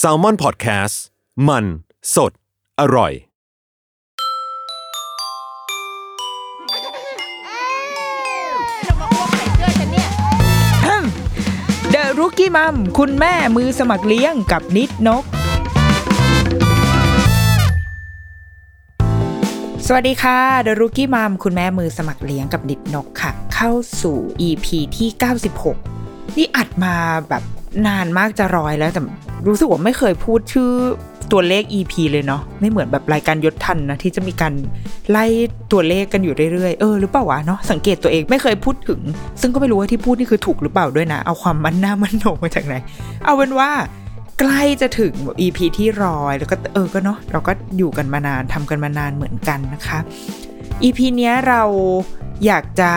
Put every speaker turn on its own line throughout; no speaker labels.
S a l ม o n PODCAST มัน สด อร่อย
เดอะรุกี้มัมคุณแม่มือสมัครเลี้ยงกับนิดนก สวัสดีค่ะเดอะรุกี้มัมคุณแม่มือสมัครเลี้ยงกับนิดนกค่ะ เข้าสู่ EP ที่ 96 นี่อัดมาแบบ นานมากจะร้อยแล้วแต่รู้สึกว่าไม่เคยพูดชื่อตัวเลข EP เลยเนาะไม่เหมือนแบบรายการยศทันนะที่จะมีการไล่ตัวเลขกันอยู่เรื่อยๆเออหรือเปล่าวะเนาะสังเกตตัวเองไม่เคยพูดถึง ซึ่งก็ไม่รู้ว่าที่พูดนี่คือถูกหรือเปล่าด้วยนะ เอาความมันหน้ามันโหนมาจากไหน เอาเป็นว่าใกล้จะถึง EP ที่ร้อยแล้วก็เออก็เนาะเราก็อยู่กันมานานทำกันมานานเหมือนกันนะคะ EP เนี้ยเราอยากจะ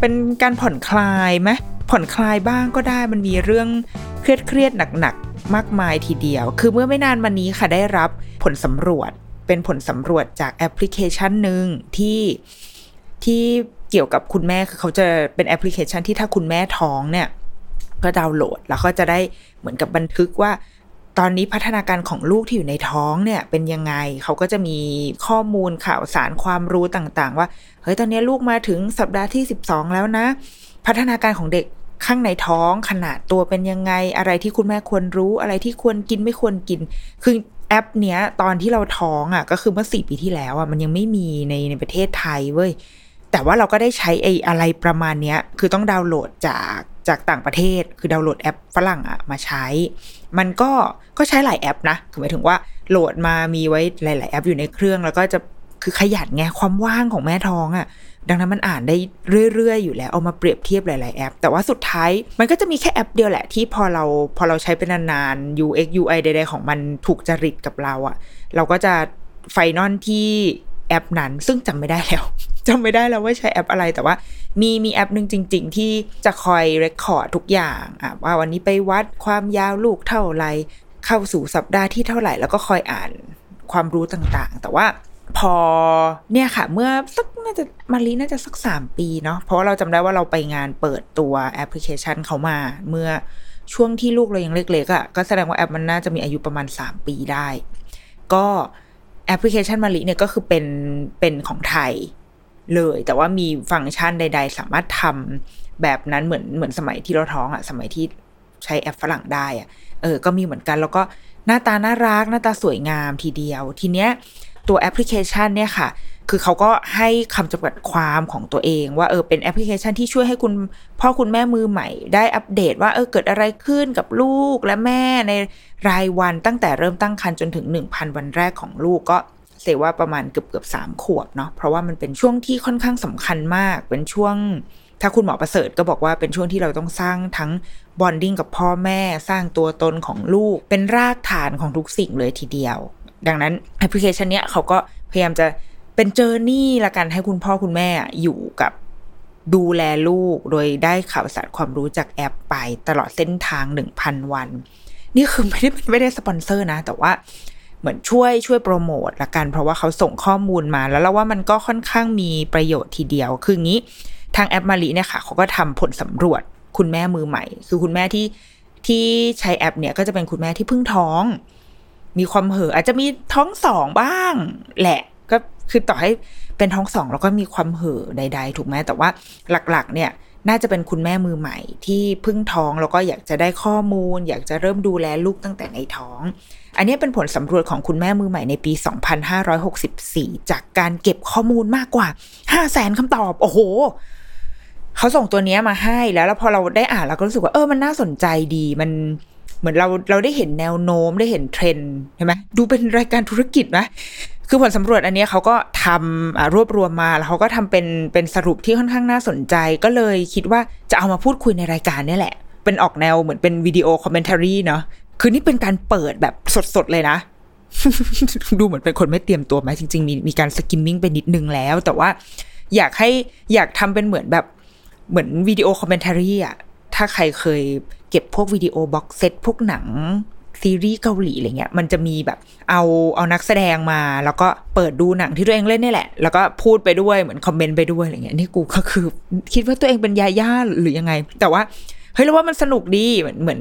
เป็นการผ่อนคลายไหม ผ่อนคลายบ้างก็ได้มันมีเรื่องเครียดเครียดหนักๆ มากมายทีเดียว คือเมื่อไม่นานมานี้ค่ะได้รับผลสำรวจเป็นผลสำรวจจากแอปพลิเคชันหนึ่งที่ที่เกี่ยวกับคุณแม่คือเขาจะเป็นแอปพลิเคชันที่ถ้าคุณแม่ท้องเนี่ย ก็ดาวน์โหลดแล้วก็จะได้เหมือนกับบันทึกว่าตอนนี้พัฒนาการของลูกที่อยู่ในท้องเนี่ยเป็นยังไง เขาก็จะมีข้อมูลข่าวสารความรู้ต่างๆ ว่า เฮ้ย ตอนนี้ลูกมาถึงสัปดาห์ที่ 12 แล้วนะ พัฒนาการของเด็ก ข้างในท้องขนาดตัวเป็นยังไง อะไรที่คุณแม่ควรรู้อะไรที่ควรกินไม่ควรกิน คือแอปเนี้ยตอนที่เราท้องอะก็คือเมื่อสี่ปีที่แล้วอะมันยังไม่มีในในประเทศไทยเว้ยแต่ว่าเราก็ได้ใช้ไอ้อะไรประมาณเนี้ยคือต้องดาวน์โหลดจากจากต่างประเทศ คือดาวน์โหลดแอปฝรั่งอะมาใช้ มันก็ก็ใช้หลายแอปนะคือหมายถึงว่าโหลดมามีไว้หลาย ๆ แอปอยู่ในเครื่อง แล้วก็จะคือขยันไงความว่างของแม่ท้องอะ่ะ ดังนั้นมันอ่านได้เรื่อยๆ อยู่แล้วเอามาเปรียบเทียบหลายๆแอป แต่ว่าสุดท้ายมันก็จะมีแค่แอปเดียวแหละที่พอเราพอเราใช้เป็นนานๆ UX UI ใดๆของมันถูกจริตกับเราอะเราก็จะ final ที่แอปนั้นซึ่งจำไม่ได้แล้วจำไม่ได้แล้วว่าใช้แอปอะไรแต่ว่า มีมีแอปหนึ่งจริง ๆ ที่จะคอย record ทุกอย่างอะว่าวันนี้ไปวัดความยาวลูกเท่าไรเข้าสู่สัปดาห์ที่เท่าไหร่แล้วก็คอยอ่านความรู้ต่างๆ แต่ว่า พอเนี่ยค่ะ เมื่อสักน่าจะมารีน่าจะสักสามปีเนาะเพราะว่าเราจำได้ว่าเราไปงานเปิดตัวแอปพลิเคชันเขามา เมื่อช่วงที่ลูกเรายังเล็กๆอะ่ะก็แสดงว่าแอปมันน่าจะมีอายุประมาณสามปีได้ ก็แอปพลิเคชันมารีเนี่ยก็คือเป็นเป็นของไทยเลย แต่ว่ามีฟังก์ชันใด ๆ สามารถทำแบบนั้นเหมือนเหมือนสมัยที่เราท้องอะ่ะสมัยที่ใช้แอปฝรั่งได้อะ่ะเออ ก็มีเหมือนกันแล้วก็หน้าตาน่ารักหน้าตาสวยงามทีเดียวทีเนี้ย ตัวแอปพลิเคชันเนี่ยค่ะ คือเขาก็ให้คำจำกัดความของตัวเอง ว่าเออเป็นแอปพลิเคชันที่ช่วยให้คุณพ่อคุณแม่มือใหม่ ได้อัปเดตว่าเออเกิดอะไรขึ้นกับลูกและแม่ในรายวันตั้งแต่เริ่มตั้งครรภ์จนถึง 1,000 วันแรกของลูกก็เสว่าประมาณเกือบเกือบสามขวบเนาะเพราะว่ามันเป็นช่วงที่ค่อนข้างสำคัญมาก เป็นช่วง ถ้าคุณหมอประเสริฐก็บอกว่าเป็นช่วงที่เราต้องสร้างทั้ง bonding กับพ่อแม่สร้างตัวตนของลูก เป็นรากฐานของทุกสิ่งเลยทีเดียว ดังนั้นแอปพลิเคชันเนี้ยเขาก็พยายามจะเป็น journey ละกันให้คุณพ่อคุณแม่อยู่กับดูแลลูกโดยได้ข่าวสารความรู้จากแอปไปตลอดเส้นทางหนึ่งพันวัน นี่คือไม่ได้ไม่ได้สปอนเซอร์นะ แต่ว่าเหมือนช่วยช่วยโปรโมทละกัน เพราะว่าเขาส่งข้อมูลมาแล้วเราว่ามันก็ค่อนข้างมีประโยชน์ทีเดียว คืองี้ทางแอปมาลีเนี่ยค่ะเขาก็ทำผลสำรวจคุณแม่มือใหม่ คือคุณแม่ที่ที่ใช้แอปเนี่ยก็จะเป็นคุณแม่ที่เพิ่งท้อง มีความเห่ออาจจะมีท้องสองบ้าง แหละก็คือต่อให้เป็นท้องสองแล้วก็มีความเห่อใด ๆ ถูกไหมแต่ว่าหลักๆ เนี่ยน่าจะเป็นคุณแม่มือใหม่ที่เพิ่งท้องแล้วก็อยากจะได้ข้อมูล อยากจะเริ่มดูแลลูกตั้งแต่ในท้อง อันนี้เป็นผลสำรวจของคุณแม่มือใหม่ในปี 2564 จากการเก็บข้อมูลมากกว่า 5 0 0แสนคำตอบ โอ้โห เขาส่งตัวนี้มาให้แล้วแล้วพอเราได้อ่านเราก็รู้สึกว่าเออมันน่าสนใจดีมัน เหมือนเราเราได้เห็นแนวโน้มได้เห็นเทรนด์ใช่ไหมดูเป็นรายการธุรกิจนะคือผลสำรวจอันนี้เขาก็ทำรวบรวมมาแล้วเขาก็ทำเป็นเป็นสรุปที่ค่อนข้างน่าสนใจ ก็เลยคิดว่าจะเอามาพูดคุยในรายการนี่แหละ เป็นออกแนวเหมือนเป็นวิดีโอ commentary เนาะคือนี่เป็นการเปิดแบบสดๆเลยนะ ดูเหมือนเป็นคนไม่เตรียมตัวไหมจริง ๆ มีมีการ skimming ไปนิดนึงแล้ว แต่ว่าอยากให้อยากทำเป็นเหมือนแบบเหมือนวิดีโอ commentary อะ ถ้าใครเคยเก็บพวกวิดีโอ boxset พวกหนังซีรีส์เกาหลีอะไรเงี้ยมันจะมีแบบเอาเอานักแสดงมา แล้วก็เปิดดูหนังที่ตัวเองเล่นนี่แหละ แล้วก็พูดไปด้วยเหมือนคอมเมนต์ไปด้วยอะไรเงี้ยนี่กูก็คือ คิดว่าตัวเองเป็นยาย่าหรือยังไง แต่ว่าเฮ้ยเราว่ามันสนุกดีเหมือนเหมือน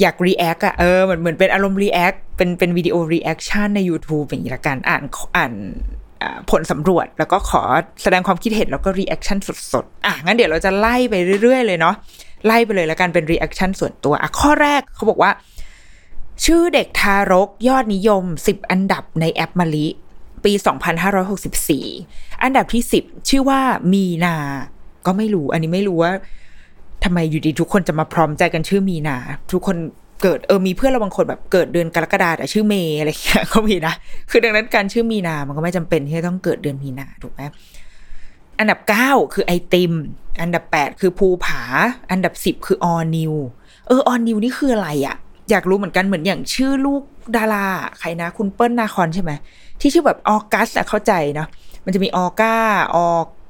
อยาก react อะเออเหมือนเหมือนเป็นอารมณ์ react เป็นเป็นวิดีโอ reaction ใน YouTube อย่างนี้ละกันอ่านอ่านผลสำรวจแล้วก็ขอแสดงความคิดเห็นแล้วก็ reaction สดๆ อะงั้นเดี๋ยวเราจะไล่ไปเรื่อยๆ เลยเนาะ ไล่ไปเลยแล้วกันเป็น reaction ส่วนตัวอะข้อแรกเขาบอกว่า ชื่อเด็กทารกยอดนิยม 10 อันดับในแอปมะลิปี 2564 อันดับที่ 10 ชื่อว่ามีนา ก็ไม่รู้ อันนี้ไม่รู้ว่าทำไมอยู่ดีทุกคนจะมาพร้อมใจกันชื่อมีนา ทุกคนเกิดเออมีเพื่อนเราบางคนแบบเกิดเดือนกรกฎาแต่ชื่อเมย์อะไรอย่างเงี้ยก็มีนะ คือดังนั้นการชื่อมีนา มันก็ไม่จำเป็นที่จะต้องเกิดเดือนมีนาถูกไหมอันดับ 9 คือไอติม อันดับ 8 คือภูผา อันดับ 10 คือออนิวเออออนิวนี่คืออะไรอะอยากรู้เหมือนกันเหมือนอย่างชื่อลูกดาราใครนะ คุณเปิ้ลนาคอนใช่ไหมที่ชื่อแบบออกัสอะเข้าใจเนาะมันจะมีออก้าออ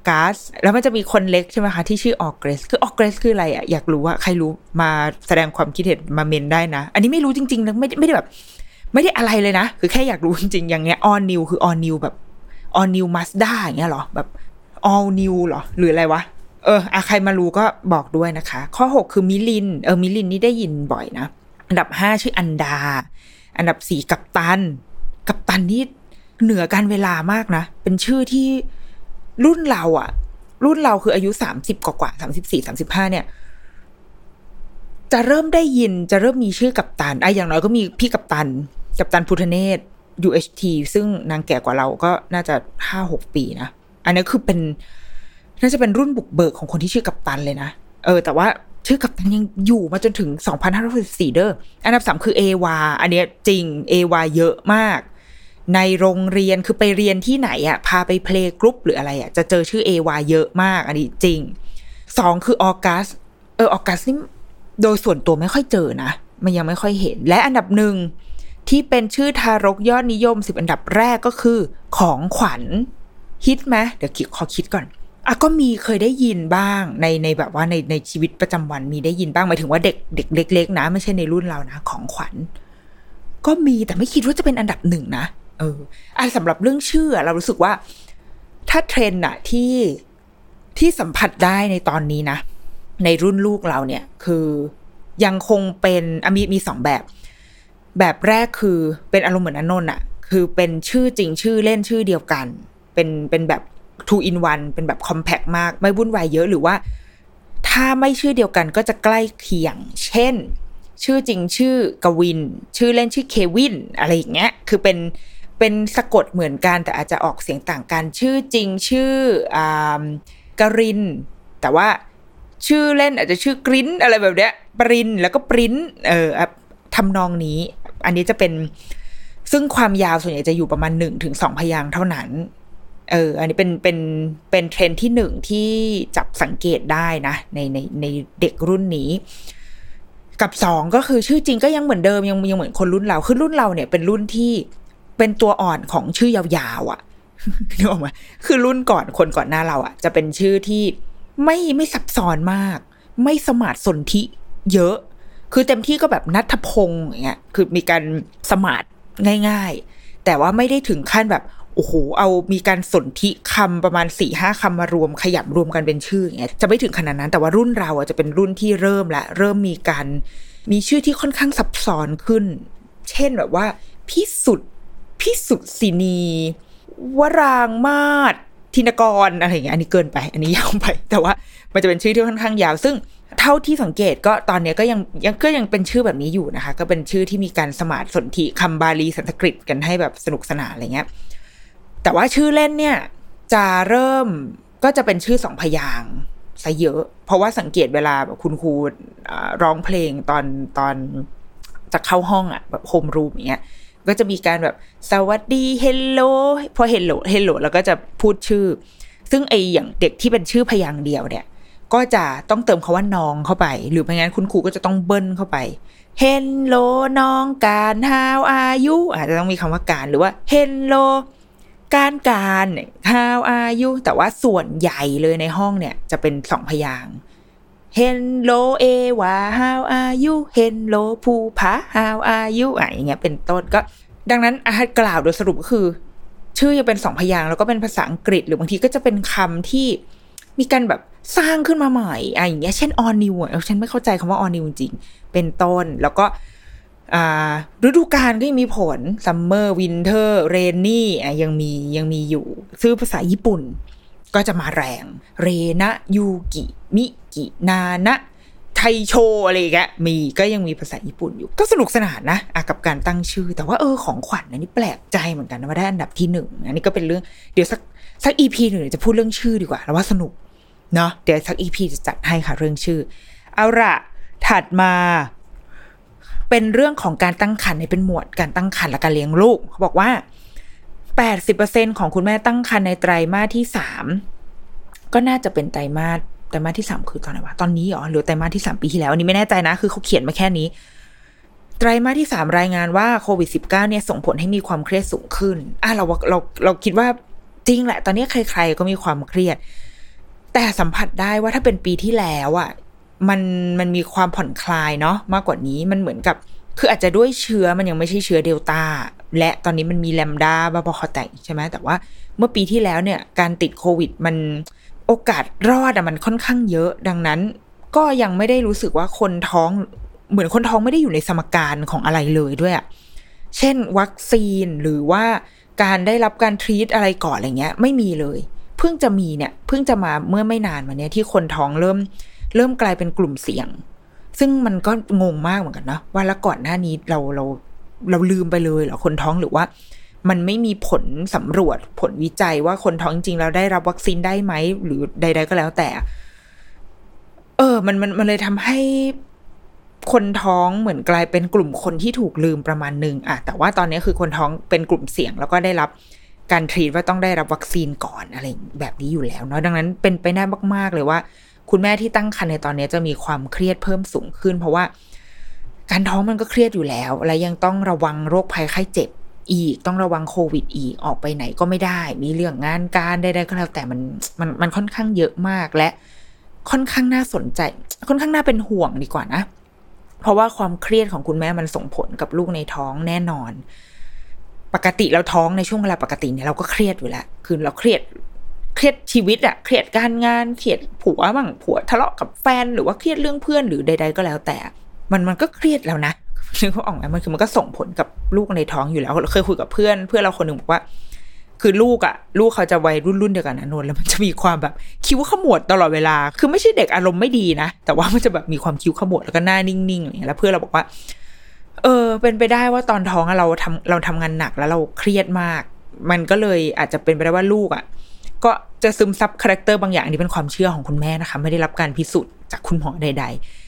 กัสแล้วมันจะมีคนเล็กใช่ไหมคะที่ชื่อออเกรซคือออเกรซคืออะไรอะอยากรู้ว่าใครรู้มาแสดงความคิดเห็นมาเม้นได้นะ อันนี้ไม่รู้จริงๆนะไม่ไม่ได้แบบ ไม่ได้อะไรเลยนะ คือแค่อยากรู้จริงๆอย่างเงี้ยออนนิวคือออนนิวแบบออนนิวมาสด้าอย่างเงี้ยหรอแบบ all new หรอหรืออะไรวะ เอออะใครมารู้ก็บอกด้วยนะคะ ข้อ 6 คือมิลิน เออ มิลินนี่ได้ยินบ่อยนะ อันดับ 5 ชื่ออันดา อันดับ 4 กัปตัน กัปตันนี่เหนือการเวลามากนะ เป็นชื่อที่รุ่นเราอะรุ่นเราคืออายุ30กว่ากว่สา34 35เนี่ย จะเริ่มได้ยินจะเริ่มมีชื่อกัปตันไอ้อย่างน้อยก็มีพี่กัปตัน กัปตันพุทธเนศ UHT ซึ่งนางแก่กว่าเราก็น่าจะ5-6ปีนะ อันนี้คือเป็น น่าจะเป็นรุ่นบุกเบิกของคนที่ชื่อกัปตันเลยนะ เออ แต่ว่าชื่อกัปตันยังอยู่มาจนถึง 2564เด้อ อันดับสามคือเอวา อันนี้จริงเอวาเยอะมาก ในโรงเรียนคือไปเรียนที่ไหนอะพาไปเพลงกรุ๊ปหรืออะไรอะจะเจอชื่อเอวาเยอะมาก อันนี้จริง สองคือออกัส เออออกัสนี่โดยส่วนตัวไม่ค่อยเจอนะ มันยังไม่ค่อยเห็น และอันดับหนึ่งที่เป็นชื่อทารกยอดนิยมสิบอันดับแรกก็คือ ของขวัญฮิตไหมเดี๋ยวขอคิดก่อน อะก็มีเคยได้ยินบ้างในในแบบว่าในในชีวิตประจำวันมีได้ยินบ้างหมายถึงว่าเด็กเด็กเล็กๆนะ ไม่ใช่ในรุ่นเรานะ ของขวัญ ก็มีแต่ไม่คิดว่าจะเป็นอันดับหนึ่งนะเอออะสำหรับเรื่องชื่อ เรารู้สึกว่า ถ้าเทรนอะที่ที่สัมผัสได้ในตอนนี้นะ ในรุ่นลูกเราเนี่ย คือยังคงเป็นมีมีสองแบบ แบบแรกคือเป็นอารมณ์เหมือนอนนท์อะคือเป็นชื่อจริงชื่อเล่นชื่อเดียวกัน เป็นเป็นแบบ two in one เป็นแบบ compact มาก ไม่วุ่นวายเยอะหรือว่า ถ้าไม่ชื่อเดียวกันก็จะใกล้เคียง เช่น ชื่อจริงชื่อกวิน ชื่อเล่นชื่อเควิน อะไรอย่างเงี้ย คือเป็นเป็นสะกดเหมือนกันแต่อาจจะออกเสียงต่างกัน ชื่อจริงชื่ออ่ากริน แต่ว่าชื่อเล่นอาจจะชื่อกรินอะไรแบบเนี้ยปรินแล้วก็ปรินเออทำนองนี้ อันนี้จะเป็นซึ่งความยาวส่วนใหญ่จะอยู่ประมาณหนึ่งถึงสองพยางเท่านั้น เออ อันนี้เป็นเป็นเป็นเทรนที่หนึ่งที่จับสังเกตได้นะ ในในในเด็กรุ่นนี้ กับสองก็คือชื่อจริงก็ยังเหมือนเดิมยังยังเหมือนคนรุ่นเราคือรุ่นเราเนี่ยเป็นรุ่นที่เป็นตัวอ่อนของชื่อยาวๆอะ่ะนึกออกไหมคือรุ่นก่อนคนก่อนหน้าเราอะ่ะ จะเป็นชื่อที่ไม่ไม่ซับซ้อนมาก ไม่สมาร์ทสนธิเยอะ คือเต็มที่ก็แบบนัทพงศ์อย่างเงี้ยคือมีการสมาร์ทง่าย ๆ แต่ว่าไม่ได้ถึงขั้นแบบ โอ้โหเอามีการสนธิคำประมาณสี่ห้าคำมารวมขยำรวมกันเป็นชื่ออย่างเงี้ยจะไม่ถึงขนาดนั้นแต่ว่ารุ่นเราอะจะเป็นรุ่นที่เริ่มละเริ่มมีการมีชื่อที่ค่อนข้างซับซ้อนขึ้น เช่นแบบว่า พิสุทธิ์พิสุทธิ์ศินี วรางมาศธินกรอะไรอย่างเงี้ยอันนี้เกินไปอันนี้ยาวไป แต่ว่ามันจะเป็นชื่อที่ค่อนข้างยาว ซึ่งเท่าที่สังเกตก็ตอนนี้ก็ยังยังก็ยังเป็นชื่อแบบนี้อยู่นะคะ ก็เป็นชื่อที่มีการสมาร์ทสนธิคำบาลีสันสกฤตกันให้แบบสนุกสนานอะไรเงี้ย แต่ว่าชื่อเล่นเนี่ย จะเริ่มก็จะเป็นชื่อสองพยางค์ซะเยอะ เพราะว่าสังเกตเวลาแบบคุณครูร้องเพลงตอนตอนจะเข้าห้องอะแบบโฮมรูมอย่างเงี้ยก็จะมีการแบบสวัสดี hello พอ hello hello แล้วก็จะพูดชื่อ ซึ่งไออย่างเด็กที่เป็นชื่อพยางค์เดียวเนี่ย ก็จะต้องเติมคำว่าน้องเข้าไป หรือไม่งั้นคุณครูก็จะต้องเบิ้ลเข้าไป hello น้องการ how are you อาจจะต้องมีคำว่าการหรือว่า hello การการ how are you แต่ว่าส่วนใหญ่เลยในห้องเนี่ย จะเป็นสองพยางค์ Hello เอวา how are you Hello ภูผา how are you อะอย่างเงี้ยเป็นต้นก็ ดังนั้นอาจกล่าวโดยสรุปก็คือ ชื่อยังเป็นสองพยางแล้วก็เป็นภาษาอังกฤษ หรือบางทีก็จะเป็นคำที่มีการแบบสร้างขึ้นมาใหม่อะอย่างเงี้ยเช่น all new อะเออฉันไม่เข้าใจคำว่า all new จริงเป็นต้น แล้วก็ ฤดูกาลก็ยังมีผล summer winter rainy อ่ยังมียังมีอยู่ ชื่อภาษาญี่ปุ่นก็จะมาแรง เรนะยูกิ มิกินานะไทโชอะไรอย่างเงี้ยมีก็ยังมีภาษาญี่ปุ่นอยู่ ก็สนุกสนานนะคะกับการตั้งชื่อ แต่ว่าเออของขวัญอันนี้แปลกใจเหมือนกันนะว่าได้อันดับที่หนึ่งอันนี้ก็เป็นเรื่องเดี๋ยวสักสัก EP หนึ่งจะพูดเรื่องชื่อดีกว่า แล้วว่าสนุกเนาะเดี๋ยวสัก EP จะจัดให้ค่ะเรื่องชื่อ เอาละถัดมา เป็นเรื่องของการตั้งครรภ์เนี่ยเป็นหมวดการตั้งครรภ์และการเลี้ยงลูกเขาบอกว่า 80%ของคุณแม่ตั้งครรภ์ในไตรมาสที่สามก็น่าจะเป็นไตรมาสไตรมาสที่สามคือตอนไหนวะตอนนี้หรอหรือไตรมาสที่สามปีที่แล้วอันนี้ไม่แน่ใจนะ คือเขาเขียนมาแค่นี้ ไตรมาสที่สามรายงานว่าโควิด -19 เนี่ยส่งผลให้มีความเครียดสูงขึ้นอะเราเราเราคิดว่าจริงแหละ ตอนนี้ใคร ๆ ก็มีความเครียด แต่สัมผัสได้ว่าถ้าเป็นปีที่แล้วอะ มันมันมีความผ่อนคลายเนาะมากกว่านี้มันเหมือนกับ คืออาจจะด้วยเชื้อมันยังไม่ใช่เชื้อเดลต้าและตอนนี้มันมีแลมดาบาบอคอแตกใช่ไหมแต่ว่าเมื่อปีที่แล้วเนี่ยการติดโควิดมันโอกาสรอดอะมันค่อนข้างเยอะ ดังนั้น ก็ยังไม่ได้รู้สึกว่าคนท้องเหมือนคนท้องไม่ได้อยู่ในสมการของอะไรเลยด้วยอะเช่น วัคซีนหรือว่าการได้รับการทรีตอะไรก่อนอะไรเงี้ย ไม่มีเลย เพิ่งจะมีเนี่ยเพิ่งจะมาเมื่อไม่นานมาเนี้ยที่คนท้องเริ่ม เริ่มกลายเป็นกลุ่มเสี่ยง ซึ่งมันก็งงมากเหมือนกันนะว่าแล้วก่อนหน้านี้เราเราเราลืมไปเลยเหรอคนท้องหรือว่า มันไม่มีผลสำรวจผลวิจัยว่าคนท้องจริงๆแล้วได้รับวัคซีนได้ไหม หรือใด ๆ ก็แล้วแต่ เออ มันมันมันเลยทำให้คนท้องเหมือนกลายเป็นกลุ่มคนที่ถูกลืมประมาณหนึ่งอะแต่ว่าตอนนี้คือคนท้องเป็นกลุ่มเสี่ยง แล้วก็ได้รับการทรีตว่าต้องได้รับวัคซีนก่อนอะไรแบบนี้อยู่แล้วเนาะดังนั้นเป็นไปได้มาก ๆ เลยว่า คุณแม่ที่ตั้งครรภ์ในตอนนี้จะมีความเครียดเพิ่มสูงขึ้น เพราะว่า การท้องมันก็เครียดอยู่แล้ว และยังต้องระวังโรคภัยไข้เจ็บอีก ต้องระวังโควิดอีก ออกไปไหนก็ไม่ได้ มีเรื่องงานการใดๆก็แล้วแต่มันมันมันค่อนข้างเยอะมากและค่อนข้างน่าสนใจ ค่อนข้างน่าเป็นห่วงดีกว่านะ เพราะว่าความเครียดของคุณแม่มันส่งผลกับลูกในท้องแน่นอน ปกติเราท้องในช่วงเวลาปกติเนี่ยเราก็เครียดอยู่แล้ว คือเราเครียด เครียดชีวิตอะเครียดการงานเครียดผัวบ้างผัวทะเลาะกับแฟนหรือว่าเครียดเรื่องเพื่อนหรือใด ๆ ก็แล้วแต่ มันมันก็เครียดแล้วนะนึกว่าออกไหมมันคือมันก็ส่งผลกับลูกในท้องอยู่แล้วเคยคุยกับเพื่อน เพื่อนเราคนหนึ่งบอกว่า คือลูกอะลูกเขาจะวัยรุ่นรุ่นเดียวกันนะนนแล้วมันจะมีความแบบคิ้วขมวดตลอดเวลา คือไม่ใช่เด็กอารมณ์ไม่ดีนะแต่ว่ามันจะแบบมีความคิ้วขมวดแล้วก็หน้านิ่งๆอย่างเงี้ยแล้วเพื่อนเราบอกว่า เออ เป็นไปได้ว่าตอนท้องอะเราทำเราทำงานหนักแล้วเราเครียดมาก มันก็เลยอาจจะเป็นไปได้ว่าลูกอะ ก็จะซึมซับ character บางอย่างอันนี้เป็นความเชื่อของคุณแม่นะคะ ไม่ได้รับการพิสูจน์จากคุณหมอใด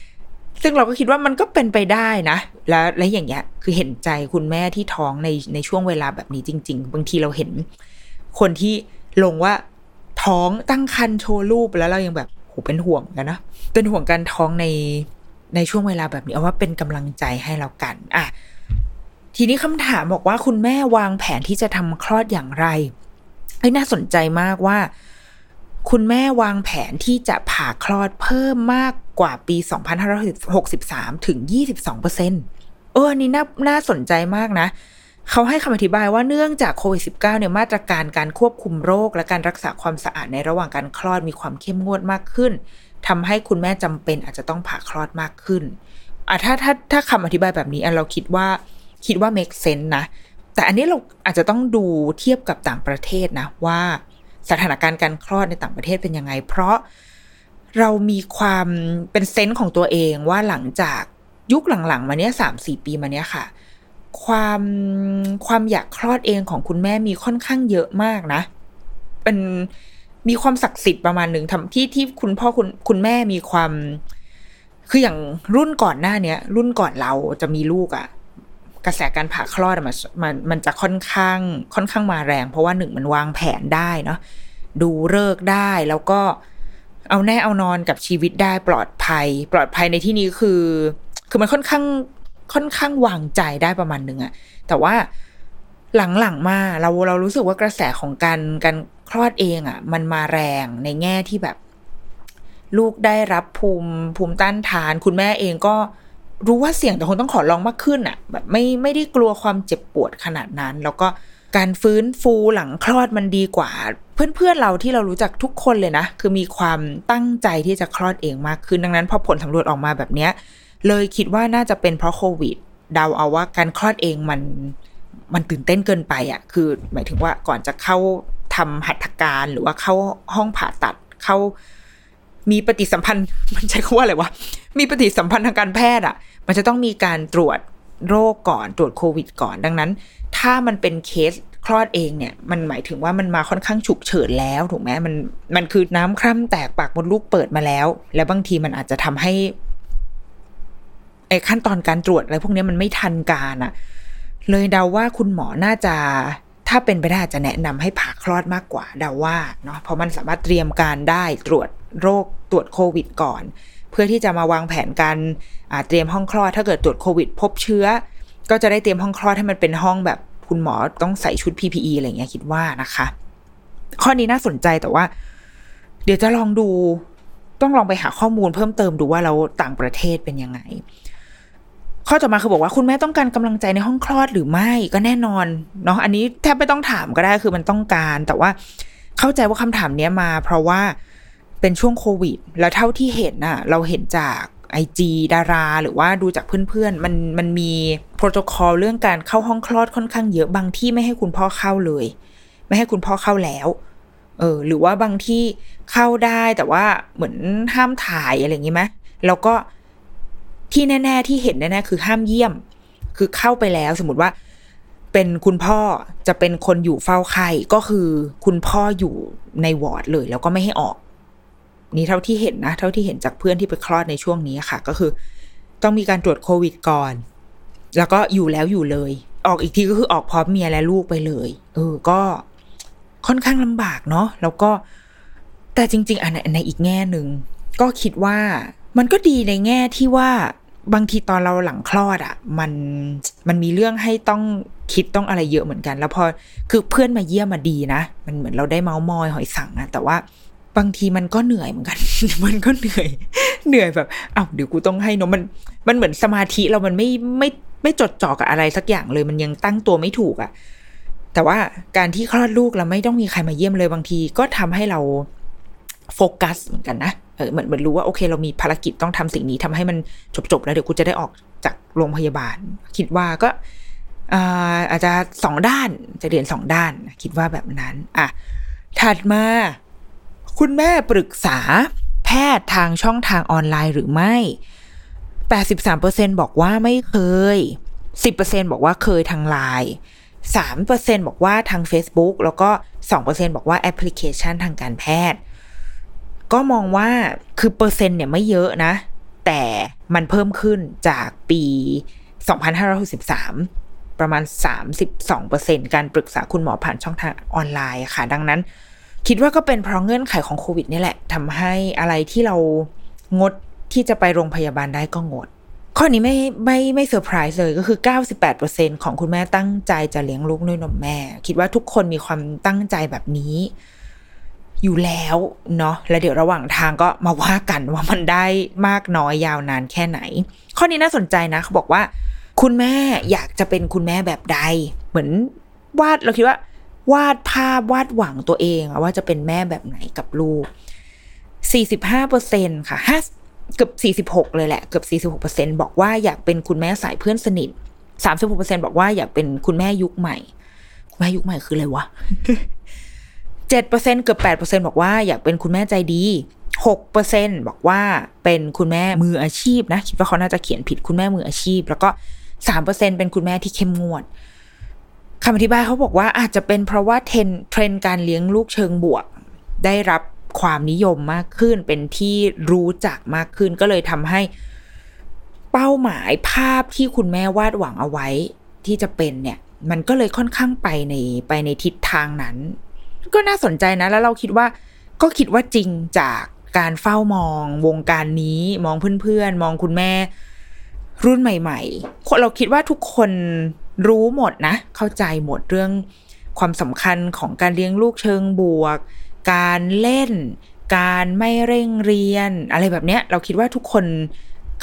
ๆ ซึ่งเราก็คิดว่ามันก็เป็นไปได้นะ แล้วและอย่างเงี้ยคือเห็นใจคุณแม่ที่ท้องในในช่วงเวลาแบบนี้จริง ๆ บางทีเราเห็น คนที่ลงว่าท้องตั้งครรภ์โชว์รูปแล้วเรายังแบบโหเป็นห่วงกันนะเป็นห่วงการท้องในในช่วงเวลาแบบนี้เอาว่าเป็นกำลังใจให้เรากัน อะ ทีนี้คำถามบอกว่าคุณแม่วางแผนที่จะทำคลอดอย่างไร เฮ้ยน่าสนใจมากว่า คุณแม่วางแผนที่จะผ่าคลอดเพิ่มมากกว่าปี 2563 ถึง 22เปอร์เซ็นเอออันนี้น่าน่าสนใจมากนะ เขาให้คำอธิบายว่าเนื่องจากโควิด -19 เนี่ยมาตรการการควบคุมโรค และการรักษาความสะอาดในระหว่างการคลอดมีความเข้มงวดมากขึ้นทำให้คุณแม่จำเป็นอาจจะต้องผ่าคลอดมากขึ้นอะถ้าถ้าถ้าคำอธิบายแบบนี้เราคิดว่าคิดว่า make sense นะ แต่อันนี้เราอาจจะต้องดูเทียบกับต่างประเทศนะว่าสถานการณ์การคลอดในต่างประเทศเป็นยังไง เพราะเรามีความเป็นเซนส์ของตัวเองว่าหลังจากยุคหลังๆ มาเนี้ยสามสี่ปีมาเนี้ยค่ะ ความความอยากคลอดเองของคุณแม่มีค่อนข้างเยอะมากนะ เป็นมีความศักดิ์สิทธิ์ประมาณหนึ่งทำที่ที่คุณพ่อคุณคุณแม่มีความ คืออย่างรุ่นก่อนหน้าเนี้ย รุ่นก่อนเราจะมีลูกอะ่ะ กระแสการผ่าคลอดมันมันมันจะค่อนข้างค่อนข้างมาแรง เพราะว่าหนึ่งมันวางแผนได้เนาะดูเลิกได้แล้วก็เอาแน่เอานอนกับชีวิตได้ปลอดภัย ปลอดภัยในที่นี้คือ คือมันค่อนข้างค่อนข้างวางใจได้ประมาณหนึ่งอะแต่ว่าหลังๆมาเราเรารู้สึกว่ากระแสของการการคลอดเองอะมันมาแรงในแง่ที่แบบ ลูกได้รับภูมิภูมิต้านทาน คุณแม่เองก็ รู้ว่าเสี่ยงแต่คงต้องขอลองมากขึ้นอะแบบไม่ไม่ได้กลัวความเจ็บปวดขนาดนั้น แล้วก็การฟื้นฟูหลังคลอดมันดีกว่า เพื่อนๆเราที่เรารู้จักทุกคนเลยนะ คือมีความตั้งใจที่จะคลอดเองมากขึ้นดังนั้นพอผลสำรวจออกมาแบบเนี้ยเลยคิดว่าน่าจะเป็นเพราะโควิดเดาเอาว่าการคลอดเองมันมันตื่นเต้นเกินไปอะ่ะ คือหมายถึงว่าก่อนจะเข้าทำหัตถการหรือว่าเข้าห้องผ่าตัดเข้า มีปฏิสัมพันธ์ มันใช้คำว่าอะไรวะ มีปฏิสัมพันธ์ทางการแพทย์อะ่ะ มันจะต้องมีการตรวจโรคก่อนตรวจโควิด ก่อน ดังนั้น ถ้ามันเป็นเคสคลอดเองเนี่ยมันหมายถึงว่ามันมาค่อนข้างฉุกเฉินแล้วถูกไหมมันมันคือน้ำคร่ำแตกปากมดลูกเปิดมาแล้ว แล้วบางทีมันอาจจะทำให้ไอ้ขั้นตอนการตรวจอะไรพวกนี้มันไม่ทันการอะเลยเดาว่าคุณหมอน่าจะ ถ้าเป็นไปได้จะแนะนำให้ผ่าคลอดมากกว่าเดาว่าเนาะเพราะมันสามารถเตรียมการได้ตรวจโรคตรวจโควิดก่อน เพื่อที่จะมาวางแผนการเตรียมห้องคลอด ถ้าเกิดตรวจโควิด พบเชื้อ ก็จะได้เตรียมห้องคลอดให้มันเป็นห้องแบบคุณหมอต้องใส่ชุด PPE อะไรเงี้ยคิดว่านะคะ ข้อนี้น่าสนใจแต่ว่า เดี๋ยวจะลองดูต้องลองไปหาข้อมูลเพิ่มเติมดูว่าเราต่างประเทศเป็นยังไง ข้อต่อมาคือบอกว่าคุณแม่ต้องการกำลังใจในห้องคลอดหรือไม่ก็แน่นอนเนาะอันนี้แทบไม่ต้องถามก็ได้คือมันต้องการ แต่ว่าเข้าใจว่าคำถามเนี้ยมา เพราะว่าเป็นช่วงโควิด แล้วเท่าที่เห็นน่ะ เราเห็นจากไอจีดารา หรือว่าดูจากเพื่อนๆ มันมันมีโปรโตคอลเรื่องการเข้าห้องคลอดค่อนข้างเยอะบางที่ไม่ให้คุณพ่อเข้าเลย ไม่ให้คุณพ่อเข้าแล้วเออหรือว่าบางที่เข้าได้แต่ว่าเหมือนห้ามถ่ายอะไรอย่างงี้ไหมแล้วก็ ที่แน่ ๆ ที่เห็นแน่ๆคือห้ามเยี่ยม คือเข้าไปแล้วสมมติว่า เป็นคุณพ่อจะเป็นคนอยู่เฝ้าไข้ก็คือคุณพ่ออยู่ในวอร์ดเลย แล้วก็ไม่ให้ออก นี่เท่าที่เห็นนะ เท่าที่เห็นจากเพื่อนที่ไปคลอดในช่วงนี้ค่ะ ก็คือ ต้องมีการตรวจโควิดก่อน แล้วก็อยู่แล้วอยู่เลย ออกอีกทีก็คือออกพร้อมเมียและลูกไปเลย เออก็ค่อนข้างลำบากเนาะแล้วก็แต่จริง ๆอันในอีกแง่หนึ่งก็คิดว่ามันก็ดีในแง่ที่ว่า บางทีตอนเราหลังคลอดอะ่ะ มันมันมีเรื่องให้ต้องคิดต้องอะไรเยอะเหมือนกัน แล้วพอคือเพื่อนมาเยี่ยมมาดีนะ มันเหมือนเราได้เมาส์มอยหอยสังนะแต่ว่าบางทีมันก็เหนื่อยเหมือนกัน มันก็เหนื่อย เหนื่อยแบบอ้าวเดี๋ยวกูต้องให้นมมันมันเหมือนสมาธิเรามันไม่ไม่ไม่จดจ่อกับอะไรสักอย่างเลยมันยังตั้งตัวไม่ถูกอะ่ะแต่ว่าการที่คลอดลูกเราไม่ต้องมีใครมาเยี่ยมเลยบางทีก็ทำให้เราโฟกัสเหมือนกันนะ เออเหมือนเหมือนรู้ว่าโอเคเรามีภารกิจต้องทำสิ่งนี้ทำให้มันจบๆแล้วเดี๋ยวกูจะได้ออกจากโรงพยาบาล คิดว่าก็อาจจะสองด้านจะเรียนสองด้าน คิดว่าแบบนั้น อะ ถัดมา คุณแม่ปรึกษาแพทย์ทางช่องทางออนไลน์หรือไม่ 83%บอกว่าไม่เคย 10%บอกว่าเคยทางไลน์3%บอกว่าทาง Facebook แล้วก็ 2%บอกว่าแอปพลิเคชันทางการแพทย์ ก็มองว่าคือเปอร์เซ็นต์เนี่ยไม่เยอะนะ แต่มันเพิ่มขึ้นจากปี 2563 ประมาณ 32%การปรึกษาคุณหมอผ่านช่องทางออนไลน์ค่ะ ดังนั้น คิดว่าก็เป็นเพราะเงื่อนไขของโควิดนี่แหละทำให้อะไรที่เรางดที่จะไปโรงพยาบาลได้ก็งด ข้อนี้ไม่ไม่ไม่เซอร์ไพรส์เลยก็คือ 98%ของคุณแม่ตั้งใจจะเลี้ยงลูกด้วยนมแม่ คิดว่าทุกคนมีความตั้งใจแบบนี้ อยู่แล้วเนาะแล้วเดี๋ยวระหว่างทางก็มาว่ากันว่ามันได้มากน้อยยาวนานแค่ไหน ข้อนี้น่าสนใจนะเขาบอกว่า คุณแม่อยากจะเป็นคุณแม่แบบใด เหมือนวาดเราคิดว่า วาดภาพวาดหวังตัวเองว่าจะเป็นแม่แบบไหนกับลูกสี่สิบห้าเปอร์เซ็นค่ะห้าเกือบสี่สิบหกเลยแหละเกือบสี่สิบอกว่าอยากเป็นคุณแม่สายเพื่อนสนิทสามสิบอร์เซ็นบอกว่าอยากเป็นคุณแม่ยุคใหม่ คุณแม่ยุคใหม่คืออะไรวะ เจ็ดเปอร์เซ็นเกือบแปดเปอร์เซ็นบอกว่าอยากเป็นคุณแม่ใจดีหกเปอร์เซ็นต์บอกว่าเป็นคุณแม่มืออาชีพนะ คิดว่าเขาน่าจะเขียนผิดคุณแม่มืออาชีพ แล้วก็สามเปอร์เซ็นต์เป็นคุณแม่ที่เข้มงวดคำอธิบายเขาบอกว่าอาจจะเป็นเพราะว่าเทรนด์เทรนด์การเลี้ยงลูกเชิงบวก ได้รับความนิยมมากขึ้น เป็นที่รู้จักมากขึ้น ก็เลยทำให้เป้าหมายภาพที่คุณแม่วาดหวังเอาไว้ที่จะเป็นเนี่ย มันก็เลยค่อนข้างไปในไปในทิศทางนั้น ก็น่าสนใจนะ แล้วเราคิดว่าก็คิดว่าจริงจากการเฝ้ามองวงการนี้มองเพื่อนๆ มองคุณแม่รุ่นใหม่ ๆ เราคิดว่าทุกคนรู้หมดนะ เข้าใจหมดเรื่องความสำคัญของการเลี้ยงลูกเชิงบวก การเล่น การไม่เร่งเรียน อะไรแบบเนี้ย เราคิดว่าทุกคน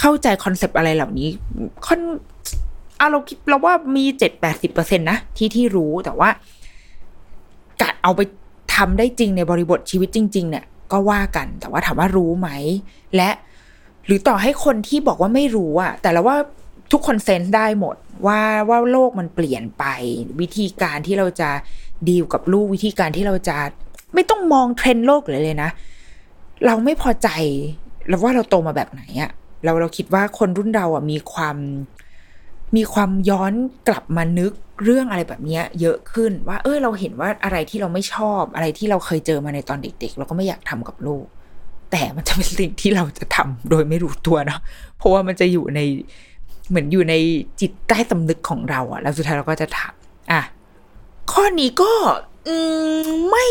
เข้าใจคอนเซปต์อะไรเหล่านี้ค่อนอะเราคิดเราว่ามีเจ็ดแปดสิบเปอร์เซ็นตนะที่ที่รู้แต่ว่า การเอาไปทำได้จริงในบริบทชีวิตจริง ๆ เนี่ย ก็ว่ากัน แต่ว่าถามว่ารู้ไหม และหรือต่อให้คนที่บอกว่าไม่รู้อะแต่เราว่าทุกคนเซนส์ได้หมดว่าว่าโลกมันเปลี่ยนไป วิธีการที่เราจะดีลกับลูกวิธีการที่เราจะไม่ต้องมองเทรนด์โลกเลยเลยนะ เราไม่พอใจเราว่าเราโตมาแบบไหนอะเราเราคิดว่าคนรุ่นเราอะมีความ มีความย้อนกลับมานึกเรื่องอะไรแบบนี้เยอะขึ้นว่า เออเราเห็นว่าอะไรที่เราไม่ชอบอะไรที่เราเคยเจอมาในตอนเด็ก ๆ เราก็ไม่อยากทำกับลูก แต่มันจะเป็นสิ่งที่เราจะทำโดยไม่รู้ตัวเนาะเพราะว่ามันจะอยู่ในเหมือนอยู่ในจิตใต้สำนึกของเราอะแล้วสุดท้ายเราก็จะทำอะข้อนี้ก็ไม่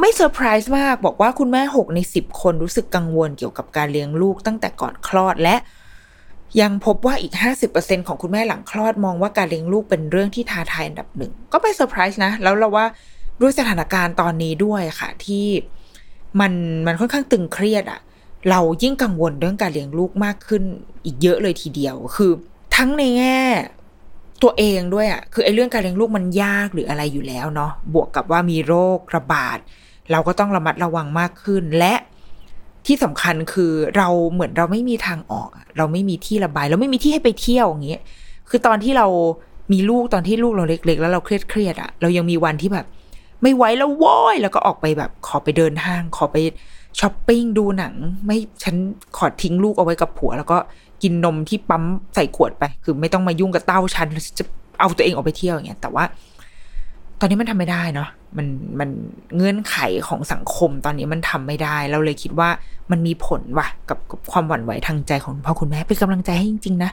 ไม่เซอร์ไพรส์มาก บอกว่าคุณแม่หกในสิบคนรู้สึกกังวลเกี่ยวกับการเลี้ยงลูกตั้งแต่ก่อนคลอดและ ยังพบว่าอีก 50%ของคุณแม่หลังคลอดมองว่าการเลี้ยงลูกเป็นเรื่องที่ท้าทายอันดับหนึ่ง ก็ไม่เซอร์ไพรส์นะ แล้วเราว่าด้วยสถานการณ์ตอนนี้ด้วยค่ะ ที่มันมันค่อนข้างตึงเครียดอะเรายิ่งกังวลเรื่องการเลี้ยงลูกมากขึ้นอีกเยอะเลยทีเดียว คือทั้งในแง่ตัวเองด้วยอะ่ะคือไอ้เรื่องการเลี้ยงลูกมันยากหรืออะไรอยู่แล้วเนาะบวกกับว่ามีโรคระบาด เราก็ต้องระมัดระวังมากขึ้น และ ที่สำคัญคือเราเหมือนเราไม่มีทางออก เราไม่มีที่ระบาย เราไม่มีที่ให้ไปเที่ยวอย่างเงี้ยคือตอนที่เรามีลูกตอนที่ลูกเราเล็ก ๆ แล้วเราเครียดเครียดอะเรายังมีวันที่แบบ ไม่ไหวแล้วว้อยแล้วก็ออกไปแบบขอไปเดินห้าง ขอไปช้อปปิ้งดูหนัง ไม่ฉันขอทิ้งลูกเอาไว้กับผัว แล้วก็กินนมที่ปั๊มใส่ขวดไป คือไม่ต้องมายุ่งกับเต้าฉันจะเอาตัวเองออกไปเที่ยวอย่างเงี้ยแต่ว่า ตอนนี้มันทำไม่ได้เนาะ มันมันเงื่อนไขของสังคมตอนนี้มันทำไม่ได้ เราเลยคิดว่ามันมีผลว่ะกับกับความหวั่นไหวทางใจของพ่อคุณแม่เป็นกำลังใจให้จริงๆนะ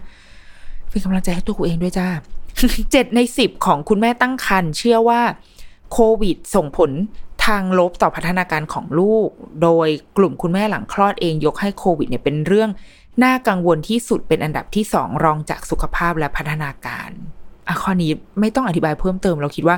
เป็นกำลังใจให้ตัวกูเองด้วยจ้าเจ็ดในสิบของคุณแม่ตั้งครรภ์เชื่อว่าโควิดส่งผลทางลบต่อพัฒนาการของลูก โดยกลุ่มคุณแม่หลังคลอดเองยกให้โควิดเนี่ยเป็นเรื่องน่ากังวลที่สุดเป็นอันดับที่สองรองจากสุขภาพและพัฒนาการอะข้อนี้ไม่ต้องอธิบายเพิ่มเติมเราคิดว่า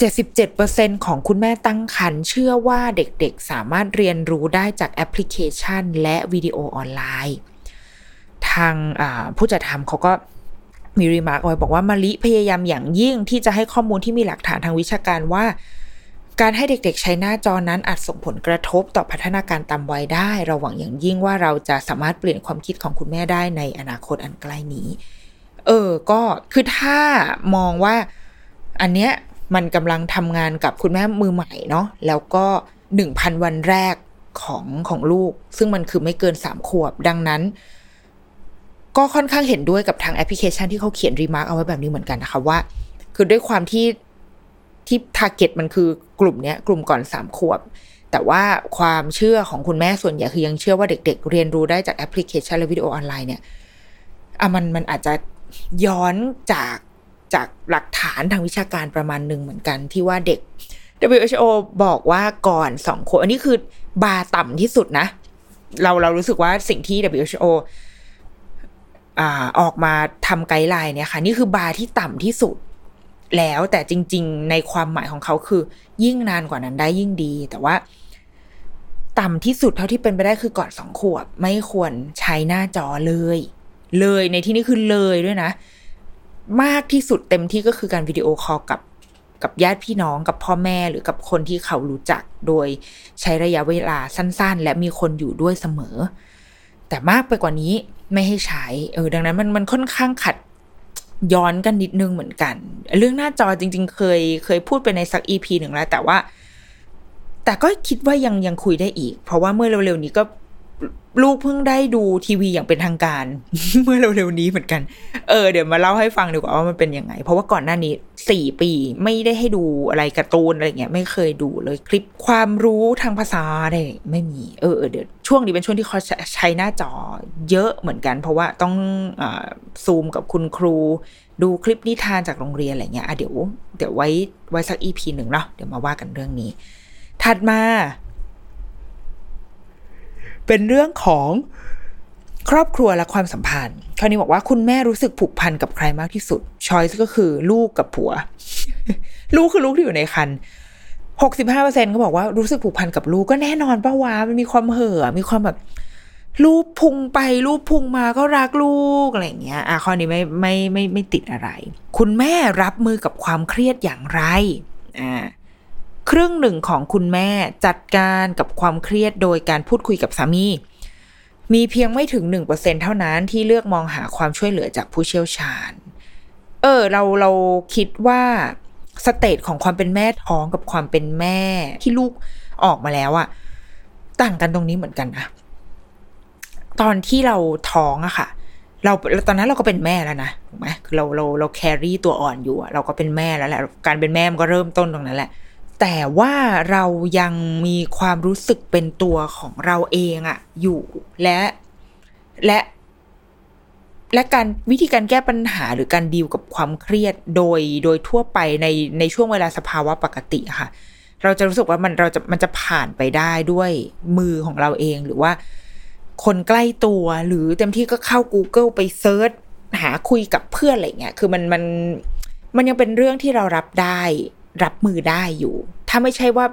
77%ของคุณแม่ตั้งครรภ์เชื่อว่าเด็กๆ สามารถเรียนรู้ได้จากแอปพลิเคชัน และวิดีโอออนไลน์ ทางผู้จัดทำเขาก็มี remark ไว้บอกว่ามาลิพยายามอย่างยิ่งที่จะให้ข้อมูลที่มีหลักฐานทางวิชาการว่า การให้เด็กๆ ใช้หน้าจอนั้นอาจส่งผลกระทบต่อพัฒนาการตามวัยได้ เราหวังอย่างยิ่งว่าเราจะสามารถเปลี่ยนความคิดของคุณแม่ได้ในอนาคตอันใกล้นี้ เออ ก็คือถ้ามองว่าอันเนี้ย มันกำลังทำงานกับคุณแม่มือใหม่เนาะแล้วก็หนึ่งพันวันแรกของของลูก ซึ่งมันคือไม่เกินสามขวบดังนั้น ก็ค่อนข้างเห็นด้วยกับทางแอปพลิเคชันที่เขาเขียน remark เอาไว้แบบนี้เหมือนกันนะคะว่า คือด้วยความที่ที่ target มันคือกลุ่มเนี้ย กลุ่มก่อนสามขวบ แต่ว่าความเชื่อของคุณแม่ส่วนใหญ่คือยังเชื่อว่าเด็ก ๆ เรียนรู้ได้จากแอปพลิเคชันและวิดีโอออนไลน์เนี่ยอะมันมันอาจจะย้อนจาก จากหลักฐานทางวิชาการประมาณหนึ่งเหมือนกันที่ว่าเด็ก WHO บอกว่าก่อนสองคนอันนี้คือบาต่ำที่สุดนะ เราเรารู้สึกว่าสิ่งที่ WHO ออกมาทำไกด์ไลน์เนี่ยค่ะ นี่คือบาที่ต่ำที่สุดแล้วแต่จริง ๆ ในความหมายของเขาคือ ยิ่งนานกว่านั้นได้ยิ่งดี แต่ว่า ต่ำที่สุดเท่าที่เป็นไปได้คือก่อนสองขวบ ไม่ควรใช้หน้าจอเลย เลยในที่นี้คือเลยด้วยนะ มากที่สุดเต็มที่ก็คือการวิดีโอคอลกับกับญาติพี่น้องกับพ่อแม่หรือกับคนที่เขารู้จักโดยใช้ระยะเวลาสั้น ๆ และมีคนอยู่ด้วยเสมอ แต่มากไปกว่านี้ไม่ให้ใช้เออดังนั้นมันมันค่อนข้างขัดย้อนกันนิดนึงเหมือนกัน เรื่องหน้าจอจริง ๆ เคยเคยพูดไปในสักอีพีหนึ่งแล้ว แต่ว่า แต่ก็คิดว่ายังยังคุยได้อีก เพราะว่าเมื่อเร็วๆนี้ก็ ลูกเพิ่งได้ดูทีวีอย่างเป็นทางการ เมื่อเร็วๆนี้เหมือนกัน เออเดี๋ยวมาเล่าให้ฟังดีกว่าว่ามันเป็นยังไง เพราะว่าก่อนหน้านี้สี่ปีไม่ได้ให้ดูอะไรการ์ตูนอะไรเงี้ยไม่เคยดูเลยคลิปความรู้ทางภาษาอะไรไม่มี เออเดี๋ยวช่วงนี้เป็นช่วงที่เขาใช้หน้าจอเยอะเหมือนกัน เพราะว่าต้องอซูมกับคุณครู ดูคลิปนิทานจากโรงเรียนอะไรเงี้ยอะเดี๋ยวเดี๋ยวไว้ไว้สักอีพีหนึ่งเนาะเดี๋ยวมาว่ากันเรื่องนี้ ถัดมา เป็นเรื่องของครอบครัวและความสัมพันธ์คราวนี้บอกว่าคุณแม่รู้สึกผูกพันกับใครมากที่สุดช้อยส์ก็คือลูกกับผัว ลูกคือลูกที่อยู่ในคันหกสิบห้าเปอร์เซ็นก็บอกว่ารู้สึกผูกพันกับลูกก็แน่นอนป้าวามันมีความเห่อมีความแบบลูกพุงไปลูกพุงมาก็รักลูกอะไรอย่างเงี้ยอะข้อนี้ไม่ไม่ไม่ไม่ติดอะไร คุณแม่รับมือกับความเครียดอย่างไรอ่า ครึ่งหนึ่งของคุณแม่จัดการกับความเครียดโดยการพูดคุยกับสามี มีเพียงไม่ถึงหนึ่งเปอร์เซ็นต์เท่านั้นที่เลือกมองหาความช่วยเหลือจากผู้เชี่ยวชาญ เออ เราเราคิดว่า stage ของความเป็นแม่ท้องกับความเป็นแม่ที่ลูกออกมาแล้วอะต่างกันตรงนี้เหมือนกันนะตอนที่เราท้องอะค่ะ เราตอนนั้นเราก็เป็นแม่แล้วนะถูกไหมคือเราเราเราแครี่ตัวอ่อนอยู่เราก็เป็นแม่แล้วแหละการเป็นแม่มันก็เริ่มต้นตรงนั้นแหละ แต่ว่าเรายังมีความรู้สึกเป็นตัวของเราเองอะอยู่และและ และการวิธีการแก้ปัญหาหรือการดีลกับความเครียดโดยโดยทั่วไปในในช่วงเวลาสภาวะปกติค่ะ เราจะรู้สึกว่ามันเราจะมันจะผ่านไปได้ด้วยมือของเราเองหรือว่าคนใกล้ตัวหรือเต็มที่ก็เข้า Google ไปเซิร์ชหาคุยกับเพื่อนอะไรเงี้ย คือมันมันมันยังเป็นเรื่องที่เรารับได้ รับมือได้อยู่ ถ้าไม่ใช่ว่า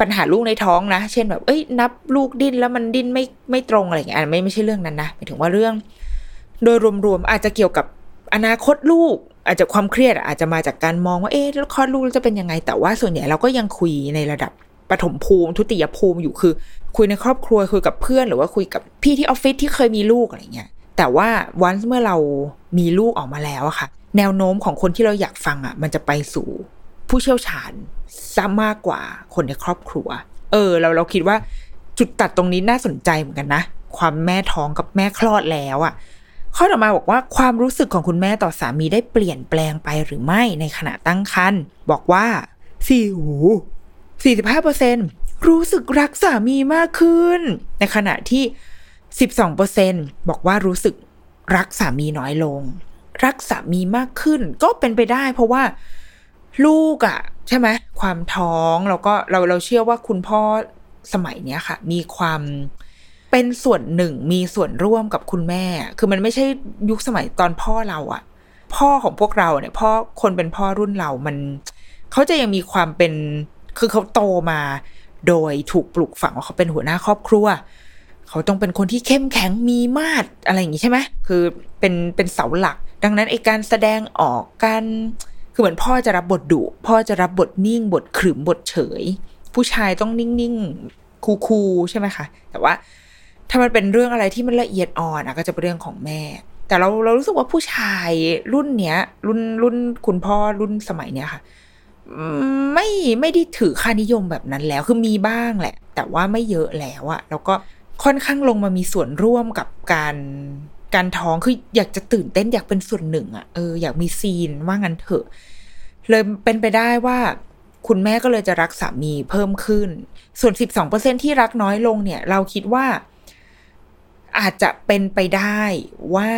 ปัญหาลูกในท้องนะ เช่นแบบ เอ้ย นับลูกดิ้นแล้วมันดิ้นไม่ไม่ตรงอะไรอย่างเงี้ยไม่ไม่ใช่เรื่องนั้นนะหมายถึงว่าเรื่อง โดยรวมๆอาจจะเกี่ยวกับอนาคตลูก อาจจะความเครียดอาจจะมาจากการมองว่าเอ๊ะแล้วคลอดลูกจะเป็นยังไง แต่ว่าส่วนใหญ่เราก็ยังคุยในระดับปฐมภูมิ ทุติยภูมิอยู่คือ คุยในครอบครัวคุยกับเพื่อนหรือว่าคุยกับพี่ที่ออฟฟิศที่เคยมีลูกอะไรเงี้ยแต่ว่าวันเมื่อเรามีลูกออกมาแล้วอะค่ะ แนวโน้มของคนที่เราอยากฟังอะมันจะไปสู่ ผู้เชี่ยวชาญซะมากกว่าคนในครอบครัว เออ เราเราคิดว่าจุดตัดตรงนี้น่าสนใจเหมือนกันนะ ความแม่ท้องกับแม่คลอดแล้วอะ่ะข้อต่อมาบอกว่าความรู้สึกของคุณแม่ต่อสามีได้เปลี่ยนแปลงไปหรือไม่ในขณะตั้งครรภ์บอกว่าสี่หูสี่สิบห้าเปอร์เซ็นรู้สึกรักสามีมากขึ้น ในขณะที่สิบสองเปอร์เซ็นบอกว่ารู้สึกรักสามีน้อยลง รักสามีมากขึ้นก็เป็นไปได้เพราะว่า ลูกอะ่ะ ใช่ไหมความท้องแล้วก็เราเราเชื่อว่าคุณพ่อสมัยเนี้ยค่ะ มีความเป็นส่วนหนึ่งมีส่วนร่วมกับคุณแม่ คือมันไม่ใช่ยุคสมัยตอนพ่อเราอะ่ะ พ่อของพวกเราเนี่ยพ่อคนเป็นพ่อรุ่นเรามันเขาจะยังมีความเป็นคือเขาโตมา โดยถูกปลูกฝังว่าเขาเป็นหัวหน้าครอบครัวเขาต้องเป็นคนที่เข้มแข็งมีมาดอะไรอย่างนี้ใช่ไหมคือเป็นเป็นเสาหลัก ดังนั้นไอการแสดงออกการ คือเหมือนพ่อจะรับบทดุพ่อจะรับบทนิ่ง บทขรึมบทเฉย ผู้ชายต้องนิ่งๆคูลๆใช่ไหมคะ แต่ว่าถ้ามันเป็นเรื่องอะไรที่มันละเอียดอ่อนอะก็จะเป็นเรื่องของแม่ แต่เราเรารู้สึกว่าผู้ชายรุ่นเนี้ย รุ่นรุ่นคุณพ่อรุ่นสมัยเนี้ยค่ะไม่ไม่ได้ถือค่านิยมแบบนั้นแล้วคือมีบ้างแหละ แต่ว่าไม่เยอะแล้วอะแล้วก็ค่อนข้างลงมามีส่วนร่วมกับการ การท้องคืออยากจะตื่นเต้นอยากเป็นส่วนหนึ่งอะเอออยากมีซีนว่างั้นเถอะ เลยเป็นไปได้ว่า คุณแม่ก็เลยจะรักสามีเพิ่มขึ้น ส่วน 12%ที่รักน้อยลงเนี่ย เราคิดว่า อาจจะเป็นไปได้ว่า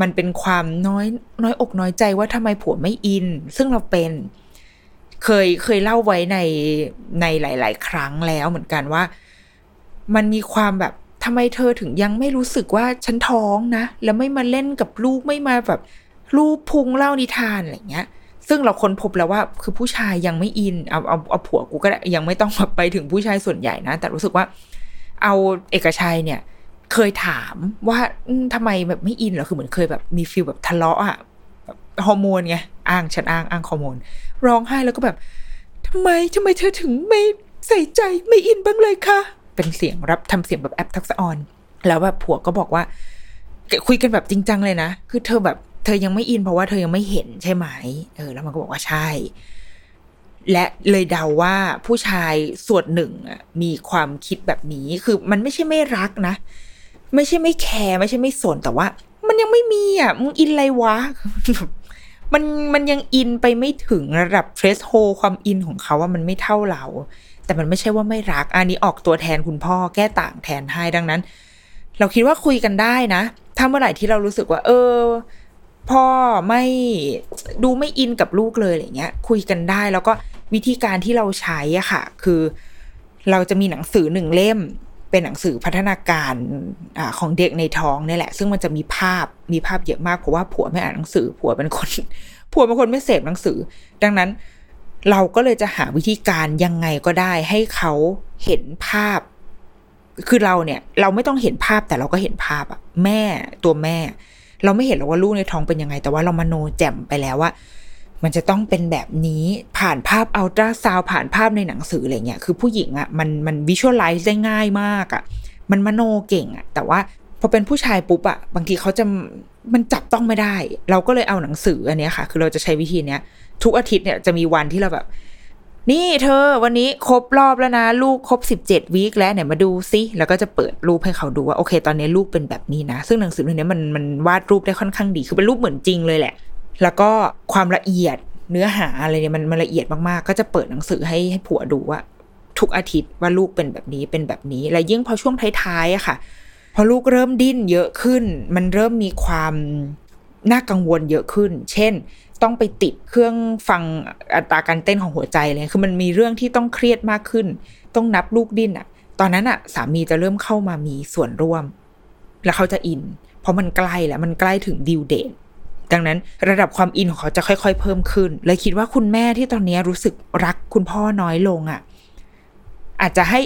มันเป็นความน้อยน้อยอกน้อยใจว่าทำไมผัวไม่อิน ซึ่งเราเป็นเคยเคยเล่าไว้ในในหลาย ๆ ครั้งแล้วเหมือนกันว่า มันมีความแบบ ทำไมเธอถึงยังไม่รู้สึกว่าฉันท้องนะ แล้วไม่มาเล่นกับลูกไม่มาแบบลูบพุงเล่านิทานอะไรเงี้ย ซึ่งเราค้นพบแล้วว่าคือผู้ชายยังไม่ in เอาเอาเอาผัวกูก็ได้ยังไม่ต้องไปถึงผู้ชายส่วนใหญ่นะ แต่รู้สึกว่า เอาเอกชัยเนี่ย เคยถามว่าทำไมแบบไม่ in เหรอคือเหมือนเคยแบบมี feel แบบทะเลาะอะฮอร์โมนไงอ้างฉันอ้างอ้างฮอร์โมน ร้องไห้แล้วก็แบบทำไมทำไมเธอถึงไม่ใส่ใจไม่ in บ้างเลยคะ เป็นเสียงรับทำเสียงแบบแอปทักษออนแล้วแบบผัวก็บอกว่า คุยกันแบบจริงจังเลยนะ คือเธอแบบเธอยังไม่อินเพราะว่าเธอยังไม่เห็นใช่ไหมเออ แล้วมันก็บอกว่าใช่ และเลยเดาว่าผู้ชายส่วนหนึ่งมีความคิดแบบนี้คือมันไม่ใช่ไม่รักนะ ไม่ใช่ไม่แคร์ไม่ใช่ไม่สนแต่ว่า มันยังไม่มีอะมึงอินอะไรวะมันมันยังอินไปไม่ถึงระดับเทรสโฮความอินของเขาว่ามันไม่เท่าเรา แต่มันไม่ใช่ว่าไม่รัก อันนี้ออกตัวแทนคุณพ่อแก้ต่างแทนให้ดังนั้น เราคิดว่าคุยกันได้นะ ถ้าเมื่อไหร่ที่เรารู้สึกว่า เออ พ่อไม่ดูไม่อินกับลูกเลยอะไรเงี้ย คุยกันได้แล้วก็วิธีการที่เราใช้อะค่ะ คือ เราจะมีหนังสือหนึ่งเล่ม เป็นหนังสือพัฒนาการอของเด็กในท้องนี่แหละ ซึ่งมันจะมีภาพมีภาพเยอะมากเพราะว่าผัวไม่อ่านหนังสือ ผัวเป็นคน ผัวเป็นคนไม่เสพหนังสือ ดังนั้น เราก็เลยจะหาวิธีการยังไงก็ได้ให้เขาเห็นภาพ คือเราเนี่ย เราไม่ต้องเห็นภาพแต่เราก็เห็นภาพอะแม่ตัวแม่ เราไม่เห็นหรอกว่าลูกในท้องเป็นยังไง แต่ว่าเรามโนแจ่มไปแล้วว่า มันจะต้องเป็นแบบนี้ผ่านภาพอัลตราซาวผ่านภาพในหนังสืออะไรเงี้ยคือผู้หญิงอะมันมันวิชวลไลซ์ได้ง่ายมากอะมันมโนเก่งอะแต่ว่าพอเป็นผู้ชายปุ๊บอะบางทีเขาจะมันจับต้องไม่ได้ เราก็เลยเอาหนังสืออันนี้ค่ะ คือเราจะใช้วิธีเนี้ย ทุกอาทิตย์เนี่ยจะมีวันที่เราแบบ นี่เธอวันนี้ครบรอบแล้วนะ ลูกครบสิบเจ็ดวีคแล้วเนี่ยมาดูซิแล้วก็จะเปิดรูปให้เขาดูว่าโอเค ตอนนี้ลูกเป็นแบบนี้นะ ซึ่งหนังสือเล่มนี้มันมันวาดรูปได้ค่อนข้างดี คือเป็นรูปเหมือนจริงเลยแหละ แล้วก็ความละเอียดเนื้อหาอะไรเนี่ยมันมันละเอียดมากๆ ก็จะเปิดหนังสือให้ให้ผัวดูว่าทุกอาทิตย์ว่าลูกเป็นแบบนี้เป็นแบบนี้ แล้วยิ่งพอช่วงท้ายๆอะค่ะ พอลูกเริ่มดิ้นเยอะขึ้น มันเริ่มมีความน่ากังวลเยอะขึ้น เช่น ต้องไปติดเครื่องฟังอัตราการเต้นของหัวใจเลยคือมันมีเรื่องที่ต้องเครียดมากขึ้น ต้องนับลูกดิ้นอะตอนนั้นอะสามีจะเริ่มเข้ามามีส่วนร่วม แล้วเขาจะอิน เพราะมันใกล้แล้วมันใกล้ถึงดิวเดทดังนั้นระดับความอินของเขาจะค่อย ๆ เพิ่มขึ้นเลยคิดว่าคุณแม่ที่ตอนนี้รู้สึกรักคุณพ่อน้อยลงอะ่ะ อาจจะให้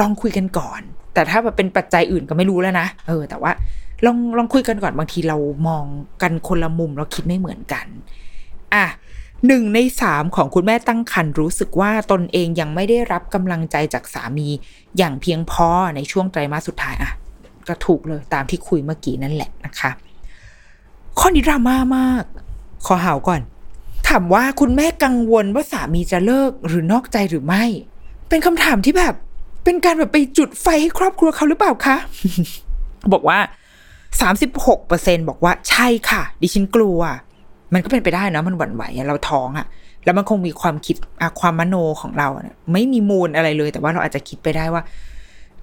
ลองคุยกันก่อน แต่ถ้าแบบเป็นปัจจัยอื่นก็ไม่รู้แล้วนะเออ แต่ว่าลองลองคุยกันก่อนบางทีเรามองกันคนละมุมเราคิดไม่เหมือนกัน อะหนึ่งในสามของคุณแม่ตั้งครรภ์รู้สึกว่าตนเองยังไม่ได้รับกำลังใจจากสามีอย่างเพียงพอในช่วงไตรมาสสุดท้ายอะก็ถูกเลยตามที่คุยเมื่อกี้นั่นแหละนะคะ ข้อนี้ดราม่ามาก ขอหาวก่อน ถามว่าคุณแม่กังวลว่าสามีจะเลิกหรือนอกใจหรือไม่ เป็นคำถามที่แบบ เป็นการแบบไปจุดไฟให้ครอบครัวเขาหรือเปล่าคะบอกว่าสามสิบหกเปอร์เซ็นบอกว่าใช่ค่ะ ดิฉันกลัว มันก็เป็นไปได้นะมันหวั่นไหวเราท้องอะแล้วมันคงมีความคิดความมโนของเราเนี่ยไม่มีมูลอะไรเลย แต่ว่าเราอาจจะคิดไปได้ว่า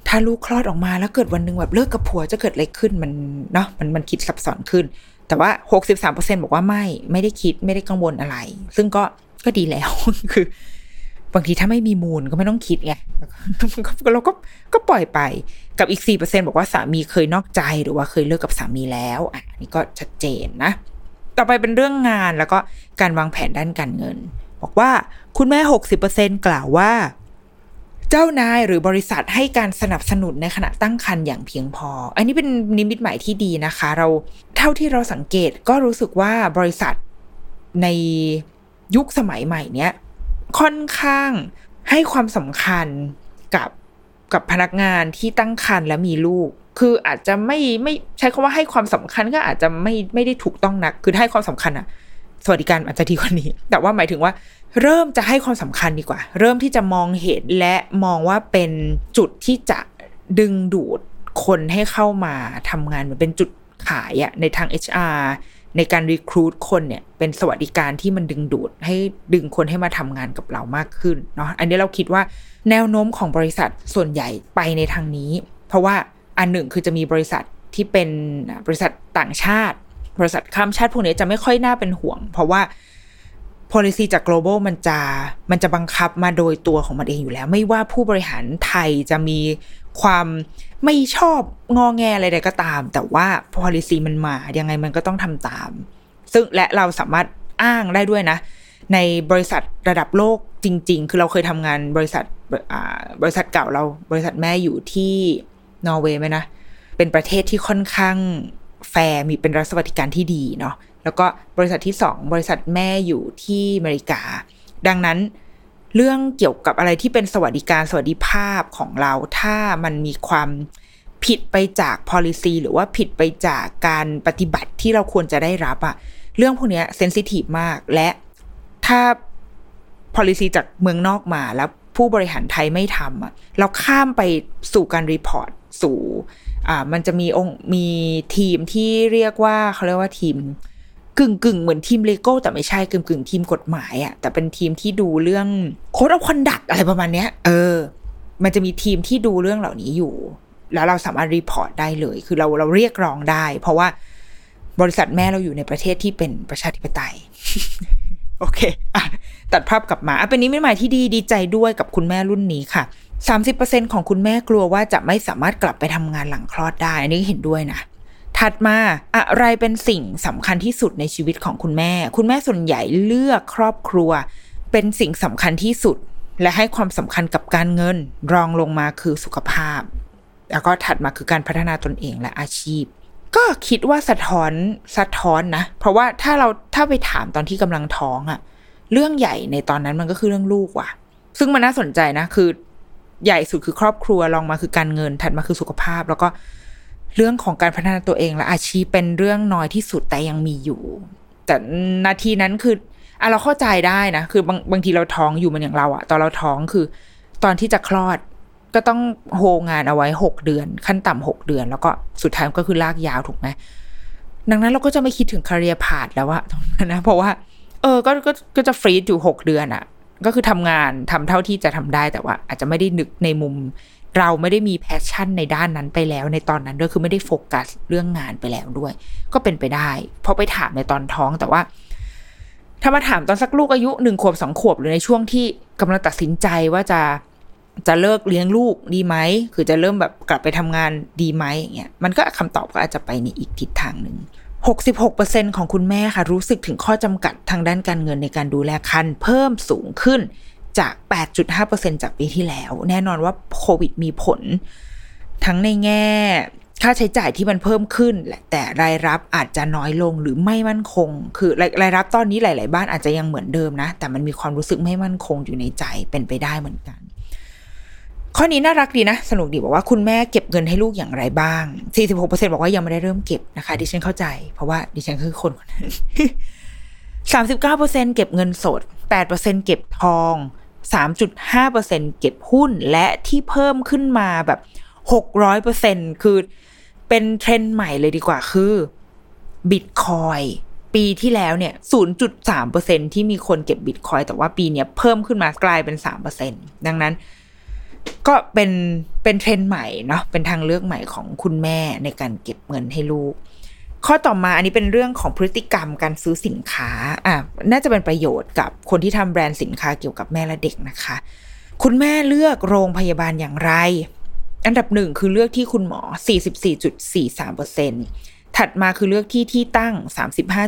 ถ้าลูกคลอดออกมาแล้วเกิดวันหนึ่งแบบเลิกกับผัวจะเกิดอะไรขึ้นมันเนาะมันมันคิดซับซ้อนขึ้น แต่ว่าหกสิบสามเปอร์เซ็นบอกว่าไม่ไม่ได้คิดไม่ได้กังวลอะไร ซึ่งก็ก็ดีแล้วคือบางทีถ้าไม่มีมูลก็ไม่ต้องคิดไงเราก็ก็ปล่อยไปกับอีกสี่เปอร์เซ็นบอกว่าสามีเคยนอกใจหรือว่าเคยเลิกกับสามีแล้ว อะนี่ก็ชัดเจนนะ ต่อไปเป็นเรื่องงานแล้วก็การวางแผนด้านการเงิน บอกว่าคุณแม่หกสิบเปอร์เซ็นกล่าวว่า เจ้านายหรือบริษัทให้การสนับสนุนในขณะตั้งครรภ์อย่างเพียงพอ อันนี้เป็นนิมิตหมายที่ดีนะคะ เราเท่าที่เราสังเกตก็รู้สึกว่าบริษัทในยุคสมัยใหม่เนี้ยค่อนข้างให้ความสำคัญกับกับพนักงานที่ตั้งครรภ์และมีลูก คืออาจจะไม่ไม่ใช้คำว่าให้ความสำคัญก็อาจจะไม่ไม่ได้ถูกต้องนัก คือให้ความสำคัญอะสวัสดิการอาจจะดีกว่านี้ แต่ว่าหมายถึงว่า เริ่มจะให้ความสำคัญดีกว่า เริ่มที่จะมองเห็นและมองว่าเป็นจุดที่จะดึงดูดคนให้เข้ามาทำงานเหมือนเป็นจุดขายอะในทาง HR ในในการรีคูดคนเนี่ยเป็นสวัสดิการที่มันดึงดูดให้ดึงคนให้มาทำงานกับเรามากขึ้นเนาะอันนี้เราคิดว่าแนวโน้มของบริษัทส่วนใหญ่ไปในทางนี้ เพราะว่า อันหนึ่งคือจะมีบริษัทที่เป็นบริษัทต่างชาติ บริษัทข้ามชาติพวกนี้จะไม่ค่อยน่าเป็นห่วง เพราะว่า policy จาก global มันจะมันจะบังคับมาโดยตัวของมันเองอยู่แล้ว ไม่ว่าผู้บริหารไทยจะมีความไม่ชอบงอแงอะไรใดก็ตาม แต่ว่า policy มันมายังไงมันก็ต้องทำตาม ซึ่งและเราสามารถอ้างได้ด้วยนะ ในบริษัทระดับโลกจริง ๆ คือเราเคยทำงานบริษัทบริษัทเก่าเราบริษัทแม่อยู่ที่ นอร์เวย์ไหมนะ เป็นประเทศที่ค่อนข้างแฟร์มีเป็นรัฐสวัสดิการที่ดีเนาะแล้วก็บริษัทที่สองบริษัทแม่อยู่ที่อเมริกา ดังนั้นเรื่องเกี่ยวกับอะไรที่เป็นสวัสดิการสวัสดิภาพของเรา ถ้ามันมีความผิดไปจาก policy หรือว่าผิดไปจากการปฏิบัติที่เราควรจะได้รับอะเรื่องพวกนี้ sensitive มากและถ้า policy จากเมืองนอกมาแล้ว ผู้บริหารไทยไม่ทำอะเราข้ามไปสู่การ report สู่อ่ามันจะมีองค์มีทีมที่เรียกว่าเขาเรียกว่าทีมกึ่งกึ่งเหมือนทีม legal แต่ไม่ใช่กึ่งกึ่งทีมกฎหมายอะแต่เป็นทีมที่ดูเรื่อง code of conduct อะไรประมาณเนี้ย เออ มันจะมีทีมที่ดูเรื่องเหล่านี้อยู่ แล้วเราสามารถ report ได้เลย คือเราเราเรียกร้องได้ เพราะว่าบริษัทแม่เราอยู่ในประเทศที่เป็นประชาธิปไตย โอเคอะ ตัดภาพกลับมาอะเป็นนิมิตหมายที่ดีดีใจด้วยกับคุณแม่รุ่นนี้ค่ะ 30%ของคุณแม่กลัวว่าจะไม่สามารถกลับไปทำงานหลังคลอดได้ อันนี้เห็นด้วยนะถัดมาอะไรเป็นสิ่งสำคัญที่สุดในชีวิตของคุณแม่ คุณแม่ส่วนใหญ่เลือกครอบครัว เป็นสิ่งสำคัญที่สุด และให้ความสำคัญกับการเงิน รองลงมาคือสุขภาพ แล้วก็ถัดมาคือการพัฒนาตนเองและอาชีพ ก็คิดว่าสะท้อนสะท้อนนะ เพราะว่าถ้าเราถ้าไปถามตอนที่กำลังท้องอะ เรื่องใหญ่ในตอนนั้นมันก็คือเรื่องลูกว่ะ ซึ่งมันน่าสนใจนะ คือใหญ่สุดคือครอบครัวรองมาคือการเงินถัดมาคือสุขภาพ แล้วก็เรื่องของการพัฒนาตัวเองและอาชีพเป็นเรื่องน้อยที่สุดแต่ยังมีอยู่ แต่นาทีนั้นคืออะเราเข้าใจได้นะ คือบางบางทีเราท้องอยู่มันอย่างเราอะตอนเราท้องคือ ตอนที่จะคลอดก็ต้องโฮงานเอาไว้หกเดือน ขั้นต่ำหกเดือน แล้วก็สุดท้ายก็คือลากยาวถูกไหมดังนั้นเราก็จะไม่คิดถึง career path แล้วอะตรงนั้นนะเพราะว่า เออก็ก็ก็จะ freeze อยู่หกเดือนอะก็คือทำงานทำเท่าที่จะทำได้แต่ว่า อาจจะไม่ได้นึกในมุม เราไม่ได้มี passion ในด้านนั้นไปแล้ว ในตอนนั้นด้วยคือไม่ได้โฟกัสเรื่องงานไปแล้วด้วย ก็เป็นไปได้เพราะไปถามในตอนท้องแต่ว่า ถ้ามาถามตอนสักลูกอายุหนึ่งขวบสองขวบหรือในช่วงที่กำลังตัดสินใจว่าจะจะเลิกเลี้ยงลูกดีไหม คือจะเริ่มแบบกลับไปทำงานดีไหมอย่างเงี้ย มันก็คำตอบก็อาจจะไปในอีกทิศทางหนึ่ง 66%ของคุณแม่ค่ะ รู้สึกถึงข้อจำกัดทางด้านการเงินในการดูแลคันเพิ่มสูงขึ้นจาก 8.5%จากปีที่แล้ว แน่นอนว่าโควิดมีผล ทั้งในแง่ ค่าใช้จ่ายที่มันเพิ่มขึ้น แต่รายรับอาจจะน้อยลงหรือไม่มั่นคง คือรายรับตอนนี้หลาย ๆ บ้านอาจจะยังเหมือนเดิมนะ แต่มันมีความรู้สึกไม่มั่นคงอยู่ในใจเป็นไปได้เหมือนกัน ข้อนี้น่ารักดีนะ สนุกดีบอกว่าคุณแม่เก็บเงินให้ลูกอย่างไรบ้าง 46%บอกว่ายังไม่ได้เริ่มเก็บนะคะ ดิฉันเข้าใจ เพราะว่าดิฉันคือคนคนนั้น39%เก็บเงินสด 8%เก็บทอง 3.5%เก็บหุ้นและที่เพิ่มขึ้นมาแบบ 600%คือเป็นเทรนด์ใหม่เลยดีกว่าคือบิตคอยปีที่แล้วเนี่ย 0.3%ที่มีคนเก็บบิตคอยแต่ว่าปีนี้เพิ่มขึ้นมากลายเป็น 3%ดังนั้น ก็เป็นเป็นเทรนด์ใหม่เนาะเป็นทางเลือกใหม่ของคุณแม่ในการเก็บเงินให้ลูก ข้อต่อมาอันนี้เป็นเรื่องของพฤติกรรมการซื้อสินค้าอะน่าจะเป็นประโยชน์กับคนที่ทำแบรนด์สินค้าเกี่ยวกับแม่และเด็กนะคะ คุณแม่เลือกโรงพยาบาลอย่างไร อันดับหนึ่งคือเลือกที่คุณหมอ 44.43%ถัดมาคือเลือกที่ที่ตั้ง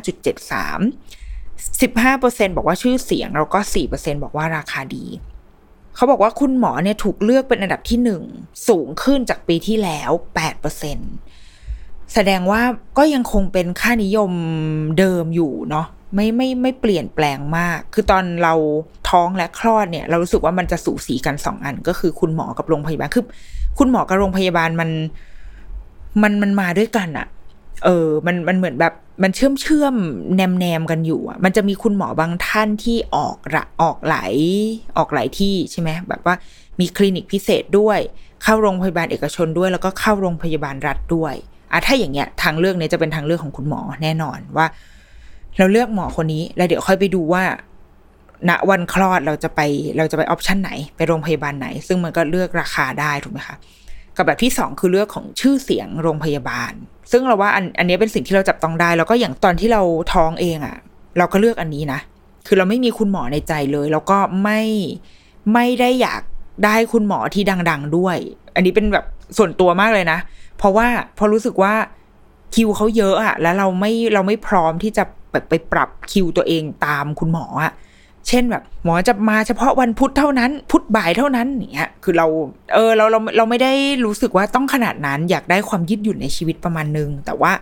35.73 15%บอกว่าชื่อเสียงแล้วก็4%บอกว่าราคาดี เขาบอกว่าคุณหมอเนี่ยถูกเลือกเป็นอันดับที่หนึ่งสูงขึ้นจากปีที่แล้ว8%แสดงว่าก็ยังคงเป็นค่านิยมเดิมอยู่เนาะไม่ไม่ไม่เปลี่ยนแปลงมาก คือตอนเราท้องและคลอดเนี่ย เรารู้สึกว่ามันจะสูสีกันสองอัน ก็คือคุณหมอกับโรงพยาบาล คือคุณหมอกับโรงพยาบาลมัน มันมันมาด้วยกันอะเออ มันมันเหมือนแบบ มันเชื่อมเชื่อมแนมแนมกันอยู่อะมันจะมีคุณหมอบางท่านที่ออกระออกหลายออกหลายที่ใช่ไหมแบบว่ามีคลินิกพิเศษด้วย เข้าโรงพยาบาลเอกชนด้วย แล้วก็เข้าโรงพยาบาลรัฐด้วยอะถ้าอย่างเงี้ยทางเลือกเนี้ยจะเป็นทางเลือกของคุณหมอแน่นอนว่า เราเลือกหมอคนนี้ แล้วเดี๋ยวค่อยไปดูว่าณวันคลอดเราจะไปเราจะไปออปชันไหน ไปโรงพยาบาลไหน ซึ่งมันก็เลือกราคาได้ถูกไหมคะ กับแบบที่สองคือเลือกของชื่อเสียงโรงพยาบาล ซึ่งเราว่าอันอันนี้เป็นสิ่งที่เราจับต้องได้ แล้วก็อย่างตอนที่เราท้องเองอะ่ะ เราก็เลือกอันนี้นะ คือเราไม่มีคุณหมอในใจเลย แล้วก็ไม่ไม่ได้อยากได้คุณหมอที่ดัง ๆด้วย อันนี้เป็นแบบส่วนตัวมากเลยนะ เพราะว่าพอรู้สึกว่าคิวเขาเยอะอะแล้วเราไม่เราไม่พร้อมที่จะแบบไปปรับคิวตัวเองตามคุณหมออะ เช่นแบบหมอจะมาเฉพาะวันพุธเท่านั้น พุธบ่ายเท่านั้นเนี้ยคือเราเออเราเราเราไม่ได้รู้สึกว่าต้องขนาดนั้น อยากได้ความยืดหยุ่นในชีวิตประมาณนึง แต่ว่า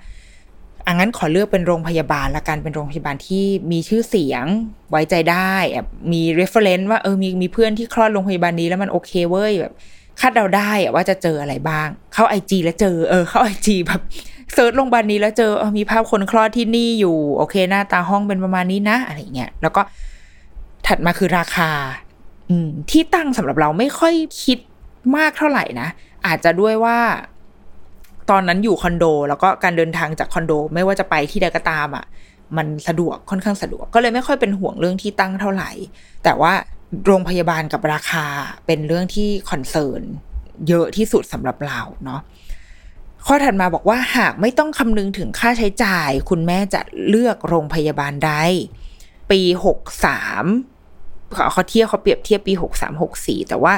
อังั้นขอเลือกเป็นโรงพยาบาลละกันเป็นโรงพยาบาลที่มีชื่อเสียงไว้ใจได้มี reference ว่าเออมีมีเพื่อนที่คลอดโรงพยาบาลนี้แล้วมันโอเคเว้ยแบบคาดเดาได้ว่าจะเจออะไรบ้าง เข้าไอจีแล้วเจอ เออ เข้าไอจีแบบsearch โรงพยาบาลนี้แล้วเจอเออมีภาพคนคลอดที่นี่อยู่ โอเค หน้าตาห้องเป็นประมาณนี้นะ อะไรเงี้ย แล้วก็ ถัดมาคือราคาอืมที่ตั้งสำหรับเราไม่ค่อยคิดมากเท่าไหร่นะ อาจจะด้วยว่าตอนนั้นอยู่คอนโด แล้วก็การเดินทางจากคอนโด ไม่ว่าจะไปที่ใดก็ตามอะ มันสะดวกค่อนข้างสะดวก ก็เลยไม่ค่อยเป็นห่วงเรื่องที่ตั้งเท่าไหร่ แต่ว่าโรงพยาบาลกับราคาเป็นเรื่องที่ concernเยอะที่สุดสำหรับเราเนาะข้อถัดมาบอกว่าหากไม่ต้องคำนึงถึงค่าใช้จ่าย คุณแม่จะเลือกโรงพยาบาลใดปีหกสาม เขาเทียบเขาเปรียบเทียบปีหกสามหกสี่แต่ว่า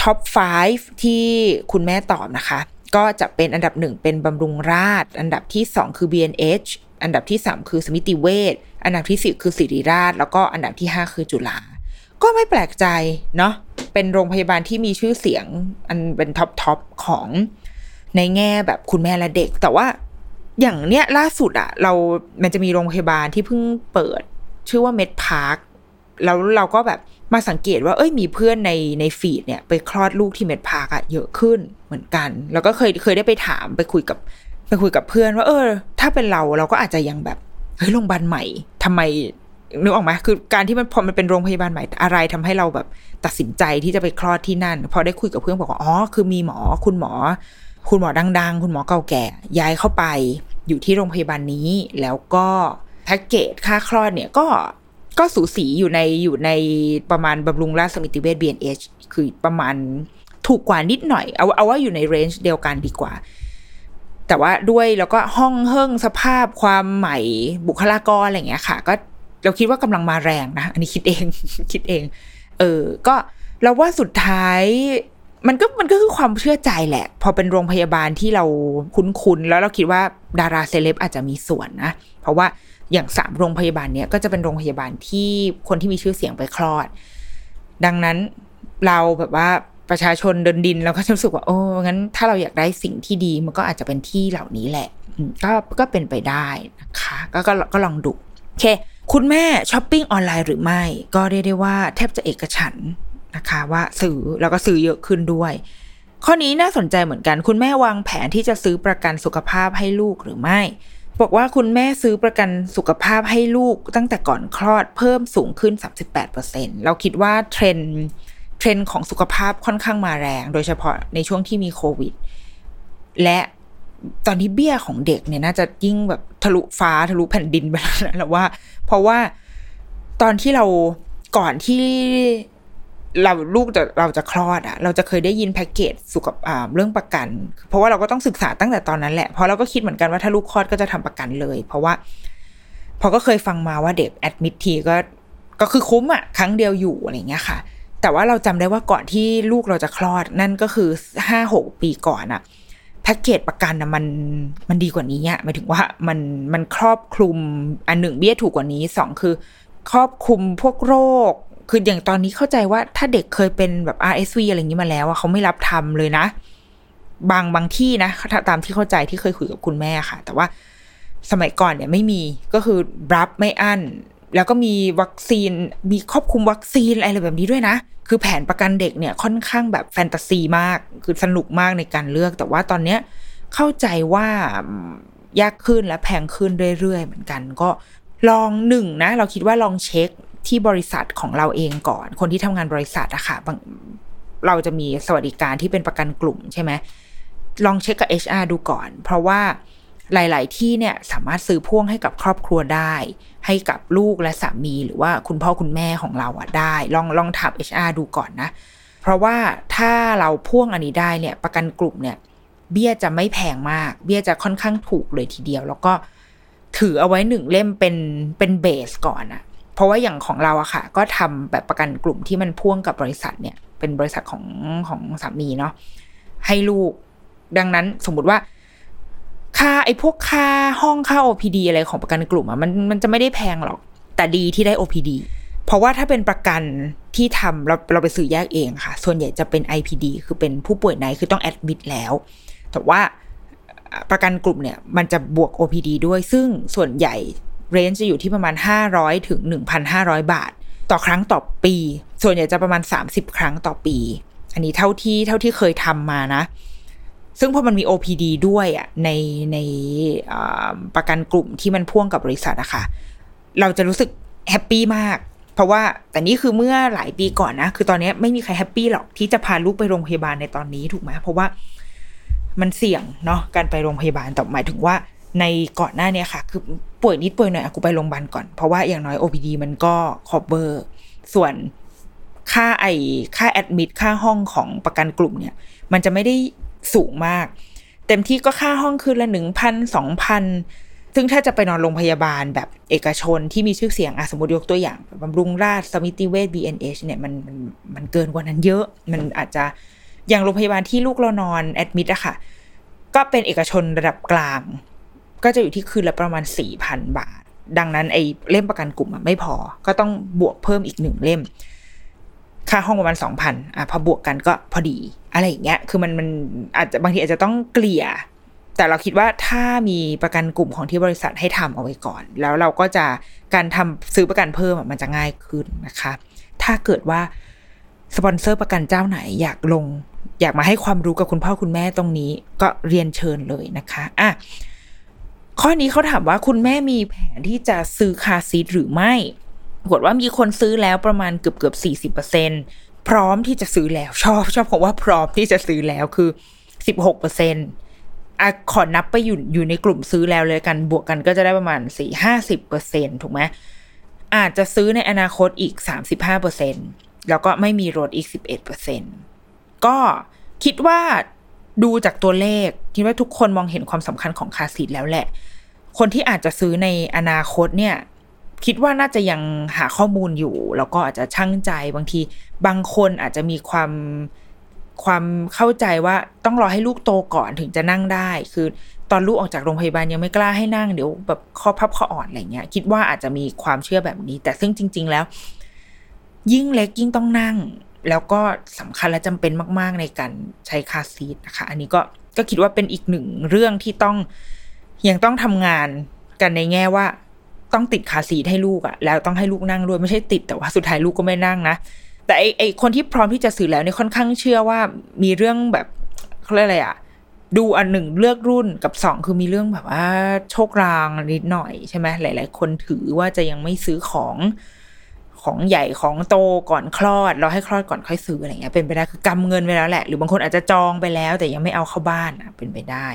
ท็อป 5 ที่คุณแม่ตอบนะคะ ก็จะเป็นอันดับหนึ่งเป็นบำรุงราษอันดับที่สองคือ BNH อันดับที่สามคือสมิติเวชอันดับที่สี่คือศิริราช แล้วก็อันดับที่ห้าคือจุฬาก็ไม่แปลกใจเนาะเป็นโรงพยาบาลที่มีชื่อเสียงอันเป็น top top ของในแง่แบบคุณแม่และเด็ก แต่ว่าอย่างเนี้ยล่าสุดอะเรา มันจะมีโรงพยาบาลที่เพิ่งเปิด ชื่อว่า MedPark แล้วเราก็แบบมาสังเกตว่าเอ้ยมีเพื่อนในใน feed เนี่ยไปคลอดลูกที่ MedPark อะเยอะขึ้นเหมือนกัน แล้วก็เคยเคยได้ไปถามไปคุยกับไปคุยกับเพื่อนว่า เออ ถ้าเป็นเราเราก็อาจจะยังแบบเฮ้ยโรงพยาบาลใหม่ทำไมนึกออกไหมคือการที่มันพอมันเป็นโรงพยาบาลใหม่อะไรทำให้เราแบบตัดสินใจที่จะไปคลอดที่นั่น พอได้คุยกับเพื่อนบอกว่าอ๋อคือมีหมอคุณหมอ คุณหมอดัง ๆ คุณหมอเก่าแก่ ย้ายเข้าไปอยู่ที่โรงพยาบาลนี้ แล้วก็แพ็กเกจค่าคลอดเนี่ยก็ ก็สูสีอยู่ในอยู่ในประมาณบำรุงราชสมิติเวช BNH คือประมาณถูกกว่านิดหน่อย เอาเอาว่าอยู่ในเรนจ์เดียวกันดีกว่า แต่ว่าด้วยแล้วก็ห้องเฮิ่งสภาพความใหม่บุคลากรอะไรเงี้ยค่ะ ก็เราคิดว่ากำลังมาแรงนะ อันนี้คิดเองคิดเอง เออ ก็เราว่าสุดท้ายมันก็มันก็คือความเชื่อใจแหละ พอเป็นโรงพยาบาลที่เราคุ้นๆ แล้วเราคิดว่าดาราเซเลบอาจจะมีส่วนนะ เพราะว่า อย่างสามโรงพยาบาลเนี้ยก็จะเป็นโรงพยาบาลที่คนที่มีชื่อเสียงไปคลอด ดังนั้นเราแบบว่าประชาชนเดินดินเราก็จะรู้สึกว่าโอ้งั้นถ้าเราอยากได้สิ่งที่ดีมันก็อาจจะเป็นที่เหล่านี้แหละก็ก็เป็นไปได้นะคะก็ก็ก็ลองดูโอเค คุณแม่ช้อปปิ้งออนไลน์หรือไม่ ก็เรียกได้ว่าแทบจะเอกฉันนะคะว่าซื้อแล้วก็ซื้อเยอะขึ้นด้วย ข้อนี้น่าสนใจเหมือนกัน คุณแม่วางแผนที่จะซื้อประกันสุขภาพให้ลูกหรือไม่ บอกว่าคุณแม่ซื้อประกันสุขภาพให้ลูกตั้งแต่ก่อนคลอดเพิ่มสูงขึ้น 38%เราคิดว่าเทรนด์เทรนด์ของสุขภาพค่อนข้างมาแรง โดยเฉพาะในช่วงที่มีโควิด และตอนนี้เบี้ยของเด็กเนี่ยน่าจะยิ่งแบบทะลุฟ้าทะลุแผ่นดินไปแล้วนะว่า เพราะว่าตอนที่เราก่อนที่ เราลูกจะเราจะคลอดอะเราจะเคยได้ยินแพ็กเกจสุขภาพเรื่องประกัน เพราะว่าเราก็ต้องศึกษาตั้งแต่ตอนนั้นแหละเพราะเราก็คิดเหมือนกันว่าถ้าลูกคลอดก็จะทำประกันเลย เพราะว่าพอก็เคยฟังมาว่าเด็กแอดมิททีก็ก็คือคุ้มอะครั้งเดียวอยู่อะไรเงี้ยค่ะ แต่ว่าเราจำได้ว่าก่อนที่ลูกเราจะคลอดนั่นก็คือห้าหกปีก่อนอะแพ็กเกจประกันนะมันมันดีกว่านี้อะหมายถึงว่ามันมันครอบคลุมอันหนึ่งเบี้ยถูกกว่านี้สองคือ ครอบคลุมพวกโรค คืออย่างตอนนี้เข้าใจว่าถ้าเด็กเคยเป็นแบบ RSV อะไรอย่างนี้มาแล้วอะเขาไม่รับทำเลยนะ บางบางที่นะตามที่เข้าใจที่เคยคุยกับคุณแม่ค่ะ แต่ว่าสมัยก่อนเนี่ยไม่มีก็คือรับไม่อั้น แล้วก็มีวัคซีนมีครอบคุมวัคซีนอะไรแบบนี้ด้วยนะ คือแผนประกันเด็กเนี่ยค่อนข้างแบบแฟนตาซีมาก คือสนุกมากในการเลือก แต่ว่าตอนเนี้ยเข้าใจว่ายากขึ้นและแพงขึ้นเรื่อยๆเหมือนกัน ก็ลองหนึ่งนะ เราคิดว่าลองเช็ค ที่บริษัทของเราเองก่อน คนที่ทำงานบริษัทอะค่ะเราจะมีสวัสดิการที่เป็นประกันกลุ่มใช่ไหมลองเช็คกับ HR ดูก่อน เพราะว่าหลาย ๆ ที่เนี่ยสามารถซื้อพ่วงให้กับครอบครัวได้ ให้กับลูกและสามีหรือว่าคุณพ่อคุณแม่ของเราอะได้ ลองลองถาม HR ดูก่อนนะ เพราะว่าถ้าเราพ่วงอันนี้ได้เนี่ย ประกันกลุ่มเนี่ย เบี้ยจะไม่แพงมาก เบี้ยจะค่อนข้างถูกเลยทีเดียว แล้วก็ถือเอาไว้หนึ่งเล่มเป็นเป็นเบสก่อนอะ เพราะว่าอย่างของเราอะค่ะ ก็ทำแบบประกันกลุ่มที่มันพ่วงกับบริษัทเนี่ย เป็นบริษัทของของสามีเนาะให้ลูก ดังนั้นสมมุติว่าค่าไอ้พวกค่าห้องค่า OPD อะไรของประกันกลุ่มอะมันมันจะไม่ได้แพงหรอก แต่ดีที่ได้ OPD เพราะว่าถ้าเป็นประกันที่ทำเราเราไปซื้อแยกเองค่ะ ส่วนใหญ่จะเป็น IPD คือเป็นผู้ป่วยในคือต้องแอดมิดแล้ว แต่ว่าประกันกลุ่มเนี่ยมันจะบวก OPD ด้วย ซึ่งส่วนใหญ่ range จะอยู่ที่ประมาณ 500 ถึง 1,500 บาท ต่อครั้งต่อปี ส่วนใหญ่จะประมาณ 30 ครั้งต่อปี อันนี้เท่าที่เท่าที่เคยทำมานะ ซึ่งพอมันมี OPD ด้วยอะในในประกันกลุ่มที่มันพ่วงกับบริษัทอะค่ะ เราจะรู้สึก happy มาก เพราะว่าแต่นี่คือเมื่อหลายปีก่อนนะ คือตอนนี้ไม่มีใคร happy หรอกที่จะพาลูกไปโรงพยาบาลในตอนนี้ถูกไหมเพราะว่ามันเสี่ยงเนาะการไปโรงพยาบาลแต่หมายถึงว่าในก่อนหน้านี้ค่ะ คือ ป่วยนิดป่วยหน่อยอกูไปโรงพยาบาลก่อน เพราะว่าอย่างน้อย OPD มันก็คอบเบอร์ส่วนค่าไอค่าแอดมิดค่าห้องของประกันกลุ่มเนี่ย มันจะไม่ได้สูงมาก เต็มที่ก็ค่าห้องคืนละหนึ่งพันสองพันซึ่งถ้าจะไปนอนโรงพยาบาลแบบเอกชนที่มีชื่อเสียงอะสมมติยกตัวอย่างบำรุงราชสมิติเวช BNH เนี่ยมันมันมันเกินกว่านั้นเยอะ มันอาจจะอย่างโรงพยาบาลที่ลูกเรานอนแอดมิดอะค่ะ ก็เป็นเอกชนระดับกลาง ก็จะอยู่ที่คืนละประมาณสี่พันบาท ดังนั้นไอ้เล่มประกันกลุ่มไม่พอ ก็ต้องบวกเพิ่มอีกหนึ่งเล่ม ค่าห้องประมาณสองพันอะพอบวกกันก็พอดี อะไรอย่างเงี้ย คือมันมันอาจจะบางทีอาจจะต้องเกลี่ย แต่เราคิดว่าถ้ามีประกันกลุ่มของที่บริษัทให้ทำเอาไว้ก่อน แล้วเราก็จะการทำซื้อประกันเพิ่มมันจะง่ายขึ้นนะคะ ถ้าเกิดว่าสปอนเซอร์ประกันเจ้าไหนอยากลง อยากมาให้ความรู้กับคุณพ่อคุณแม่ตรงนี้ ก็เรียนเชิญเลยนะคะอะ ข้อนี้เขาถามว่าคุณแม่มีแผนที่จะซื้อคาซีทหรือไม่ปรากฏว่ามีคนซื้อแล้วประมาณเกือบเกือบสี่สิบเปอร์เซ็นพร้อมที่จะซื้อแล้วชอบชอบผมว่าพร้อมที่จะซื้อแล้วคือสิบหกเปอร์เซ็นต์อะขอนับไปอยู่อยู่ในกลุ่มซื้อแล้วเลยกันบวกกันก็จะได้ประมาณสี่ห้าสิบเปอร์เซ็นถูกไหมอาจจะซื้อในอนาคตอีกสามสิบห้าเปอร์เซ็นแล้วก็ไม่มีรถอีกสิบเอ็ดเปอร์เซ็นก็คิดว่า ดูจากตัวเลขคิดว่าทุกคนมองเห็นความสำคัญของคาซีทแล้วแหละ คนที่อาจจะซื้อในอนาคตเนี่ย คิดว่าน่าจะยังหาข้อมูลอยู่ แล้วก็อาจจะชั่งใจบางที บางคนอาจจะมีความความเข้าใจว่าต้องรอให้ลูกโตก่อนถึงจะนั่งได้ คือตอนลูกออกจากโรงพยาบาลยังไม่กล้าให้นั่งเดี๋ยวแบบข้อพับข้ออ่อนอะไรเงี้ย คิดว่าอาจจะมีความเชื่อแบบนี้ แต่ซึ่งจริง ๆ แล้ว ยิ่งเล็กยิ่งต้องนั่ง แล้วก็สำคัญและจำเป็นมาก ๆ ในการใช้คาซีทนะคะ อันนี้ก็ก็คิดว่าเป็นอีกหนึ่งเรื่องที่ต้องยังต้องทำงานกันในแง่ว่าต้องติดคาซีทให้ลูกอะแล้วต้องให้ลูกนั่งด้วยไม่ใช่ติดแต่ว่าสุดท้ายลูกก็ไม่นั่งนะ แต่ไอไอคนที่พร้อมที่จะซื้อแล้วเนี่ยค่อนข้างเชื่อว่ามีเรื่องแบบเขาเรียกอะไรอะดูอันหนึ่งเลือกรุ่นกับสองคือมีเรื่องแบบว่าโชครางนิดหน่อยใช่ไหมหลาย ๆ คนถือว่าจะยังไม่ซื้อของ ของใหญ่ของโตก่อนคลอดเราให้คลอดก่อนค่อยซื้ออะไรเงี้ยเป็นไปได้คือกำเงินไปแล้วแหละ หรือบางคนอาจจะจองไปแล้ว แต่ยังไม่เอาเข้าบ้านอะเป็นไปได้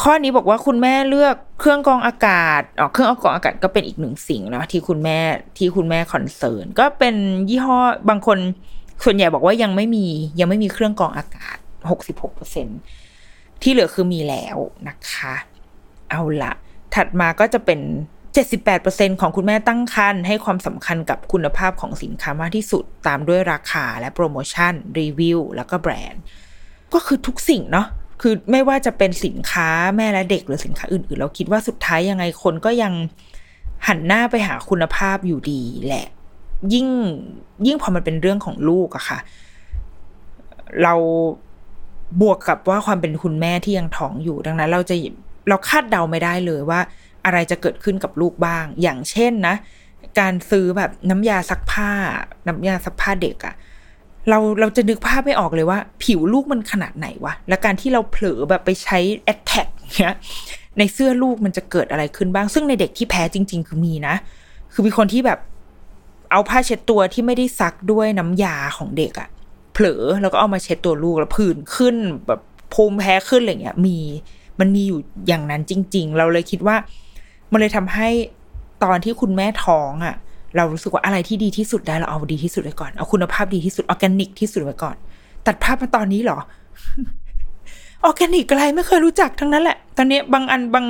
ข้อนี้บอกว่าคุณแม่เลือกเครื่องกรองอากาศอ๋อเครื่องกรองอากาศก็เป็นอีกหนึ่งสิ่งเนาะที่คุณแม่ที่คุณแม่ concern ก็เป็นยี่ห้อบางคนส่วนใหญ่บอกว่ายังไม่มียังไม่มีเครื่องกรองอากาศหกสิบหกเปอร์เซ็นต์ที่เหลือคือมีแล้วนะคะ เอาละถัดมาก็จะเป็น 78%ของคุณแม่ตั้งครรภ์ให้ความสำคัญกับคุณภาพของสินค้ามากที่สุด ตามด้วยราคาและโปรโมชั่น รีวิว แล้วก็แบรนด์ ก็คือทุกสิ่งเนาะคือไม่ว่าจะเป็นสินค้าแม่และเด็กหรือสินค้าอื่นๆ เราคิดว่าสุดท้ายยังไงคนก็ยังหันหน้าไปหาคุณภาพอยู่ดีแหละ ยิ่งยิ่งพอมันเป็นเรื่องของลูกอะค่ะ เราบวกกับว่าความเป็นคุณแม่ที่ยังท้องอยู่ดังนั้น เราจะเราคาดเดาไม่ได้เลยว่า อะไรจะเกิดขึ้นกับลูกบ้าง อย่างเช่นนะ การซื้อแบบน้ำยาซักผ้า น้ำยาซักผ้าเด็กอะเราเราจะนึกภาพไม่ออกเลยว่า ผิวลูกมันขนาดไหนวะ และการที่เราเผลอแบบไปใช้แอดแท็กเนี้ยในเสื้อลูกมันจะเกิดอะไรขึ้นบ้าง ซึ่งในเด็กที่แพ้จริง ๆ คือมีนะ คือมีคนที่แบบ เอาผ้าเช็ดตัวที่ไม่ได้ซักด้วยน้ำยาของเด็กอะเผลอแล้วก็เอามาเช็ดตัวลูกแล้วผื่นขึ้นแบบภูมิแพ้ขึ้นอะไรเงี้ย มีมันมีอยู่อย่างนั้นจริง ๆ เราเลยคิดว่า มันเลยทำให้ตอนที่คุณแม่ท้องอะ่ะ เรารู้สึกว่าอะไรที่ดีที่สุดได้เราเอาดีที่สุดไว้ก่อนเอาคุณภาพดีที่สุดออร์แกนิกที่สุดไว้ก่อน ตัดภาพมาตอนนี้เหรอออร์แกนิกอะไรไม่เคยรู้จักทั้งนั้นแหละ ตอนนี้บางอันบาง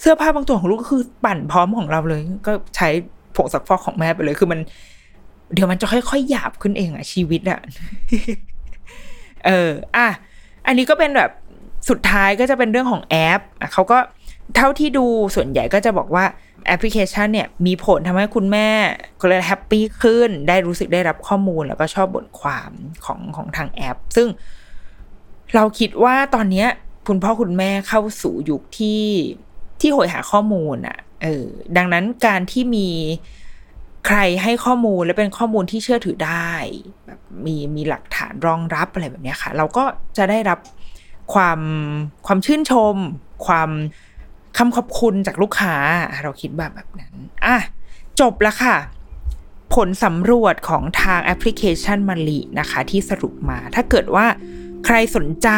เสื้อผ้าบางตัวของลูกก็คือปั่นพร้อมของเราเลย ก็ใช้ผงซักฟอกของแม่ไปเลยคือมัน เดี๋ยวมันจะค่อยๆหยาบขึ้นเองอะชีวิตอะเออ อะ อันนี้ก็เป็นแบบสุดท้ายก็จะเป็นเรื่องของแอปอะเขาก็ เท่าที่ดูส่วนใหญ่ก็จะบอกว่าแอปพลิเคชันเนี่ยมีผลทำให้คุณแม่ก็เลย happy ขึ้น ได้รู้สึกได้รับข้อมูลแล้วก็ชอบบทความของของทางแอป ซึ่งเราคิดว่าตอนเนี้ยคุณพ่อคุณแม่เข้าสู่ยุคที่ที่โหยหาข้อมูลอะ่ะเออดังนั้นการที่มีใครให้ข้อมูลและเป็นข้อมูลที่เชื่อถือได้แบบมีมีหลักฐานรองรับอะไรแบบนี้ค่ะ เราก็จะได้รับความความชื่นชม ความ คำขอบคุณจากลูกค้า เราคิดแบบแบบนั้น อะ จบแล้วค่ะ ผลสำรวจของทางแอปพลิเคชันมาลีนะคะ ที่สรุปมา ถ้าเกิดว่าใครสนใจ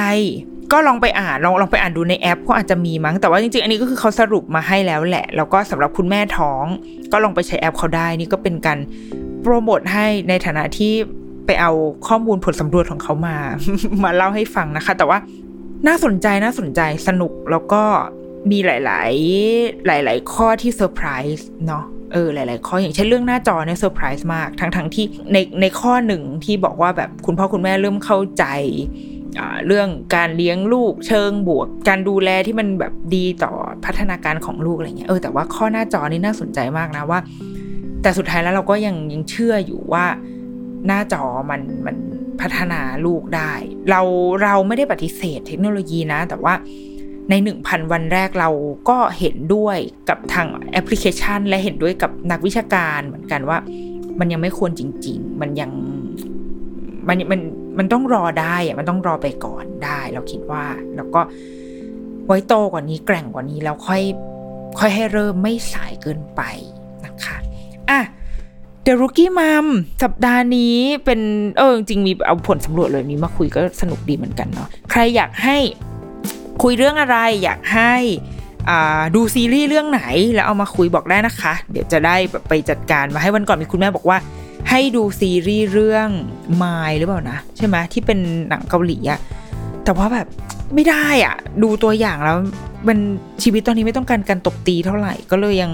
ก็ลองไปอ่านลองลองไปอ่านดูในแอปก็อาจจะมีมั้งแต่ว่าจริงๆ อันนี้ก็คือเขาสรุปมาให้แล้วแหละ แล้วก็สำหรับคุณแม่ท้อง ก็ลองไปใช้แอปเขาได้นี่ก็เป็นการโปรโมทให้ในฐานะที่ไปเอาข้อมูลผลสำรวจของเขามา มาเล่าให้ฟังนะคะ แต่ว่าน่าสนใจน่าสนใจสนุกแล้วก็ มีหลาย ๆ หลาย ๆ ข้อที่เซอร์ไพรส์เนาะเออหลาย ๆ ข้ออย่างเช่นเรื่องหน้าจอเนี่ยเซอร์ไพรส์มาก ทั้งทั้งที่ในในข้อหนึ่งที่บอกว่าแบบคุณพ่อคุณแม่เริ่มเข้าใจเรื่องการเลี้ยงลูกเชิงบวก การดูแลที่มันแบบดีต่อพัฒนาการของลูกอะไรเงี้ยเออแต่ว่าข้อหน้าจอนี่น่าสนใจมากนะว่า แต่สุดท้ายแล้วเราก็ยังยังเชื่ออยู่ว่าหน้าจอมันมันพัฒนาลูกได้ เราเราไม่ได้ปฏิเสธเทคโนโลยีนะ แต่ว่า ในหนึ่งพันวันแรกเราก็เห็นด้วยกับทางแอปพลิเคชัน และเห็นด้วยกับนักวิชาการเหมือนกันว่า มันยังไม่ควรจริง ๆ มันยังมันมันมันต้องรอได้อะมันต้องรอไปก่อนได้ เราคิดว่า แล้วก็ไว้โตกว่านี้แกร่งกว่านี้แล้วค่อยค่อยให้เริ่มไม่สายเกินไปนะคะอะ The Rookie Mom สัปดาห์นี้เป็นเออจริงมีเอาผลสำรวจเลยนี้มาคุยก็สนุกดีเหมือนกันเนาะใครอยากให้ คุยเรื่องอะไรอยากให้ดูซีรีส์เรื่องไหนแล้วเอามาคุยบอกได้นะคะ เดี๋ยวจะได้ไปจัดการมาให้วันก่อนมีคุณแม่บอกว่า ให้ดูซีรีส์เรื่องมล์หรือเปล่านะ ใช่ไหมที่เป็นหนังเกาหลีอะแต่ว่าแบบไม่ได้อะดูตัวอย่างแล้วมันชีวิตตอนนี้ไม่ต้องการการตบตีเท่าไหร่ก็เลยยัง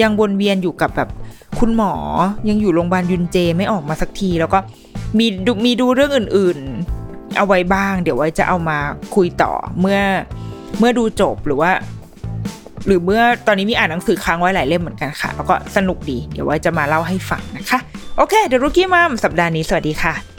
ยังวนเวียนอยู่กับแบบคุณหมอยังอยู่โรงพยาบาลยุนเจไม่ออกมาสักที แล้วก็มีดูมีดูเรื่องอื่น เอาไว้บ้าง เดี๋ยวไว้จะเอามาคุยต่อเมื่อเมื่อดูจบหรือว่า หรือเมื่อตอนนี้มีอ่านหนังสือค้างไว้หลายเล่มเหมือนกันค่ะ แล้วก็สนุกดี เดี๋ยวไว้จะมาเล่าให้ฟังนะคะ โอเคเดี๋ยวรุกี้มัมสัปดาห์นี้สวัสดีค่ะ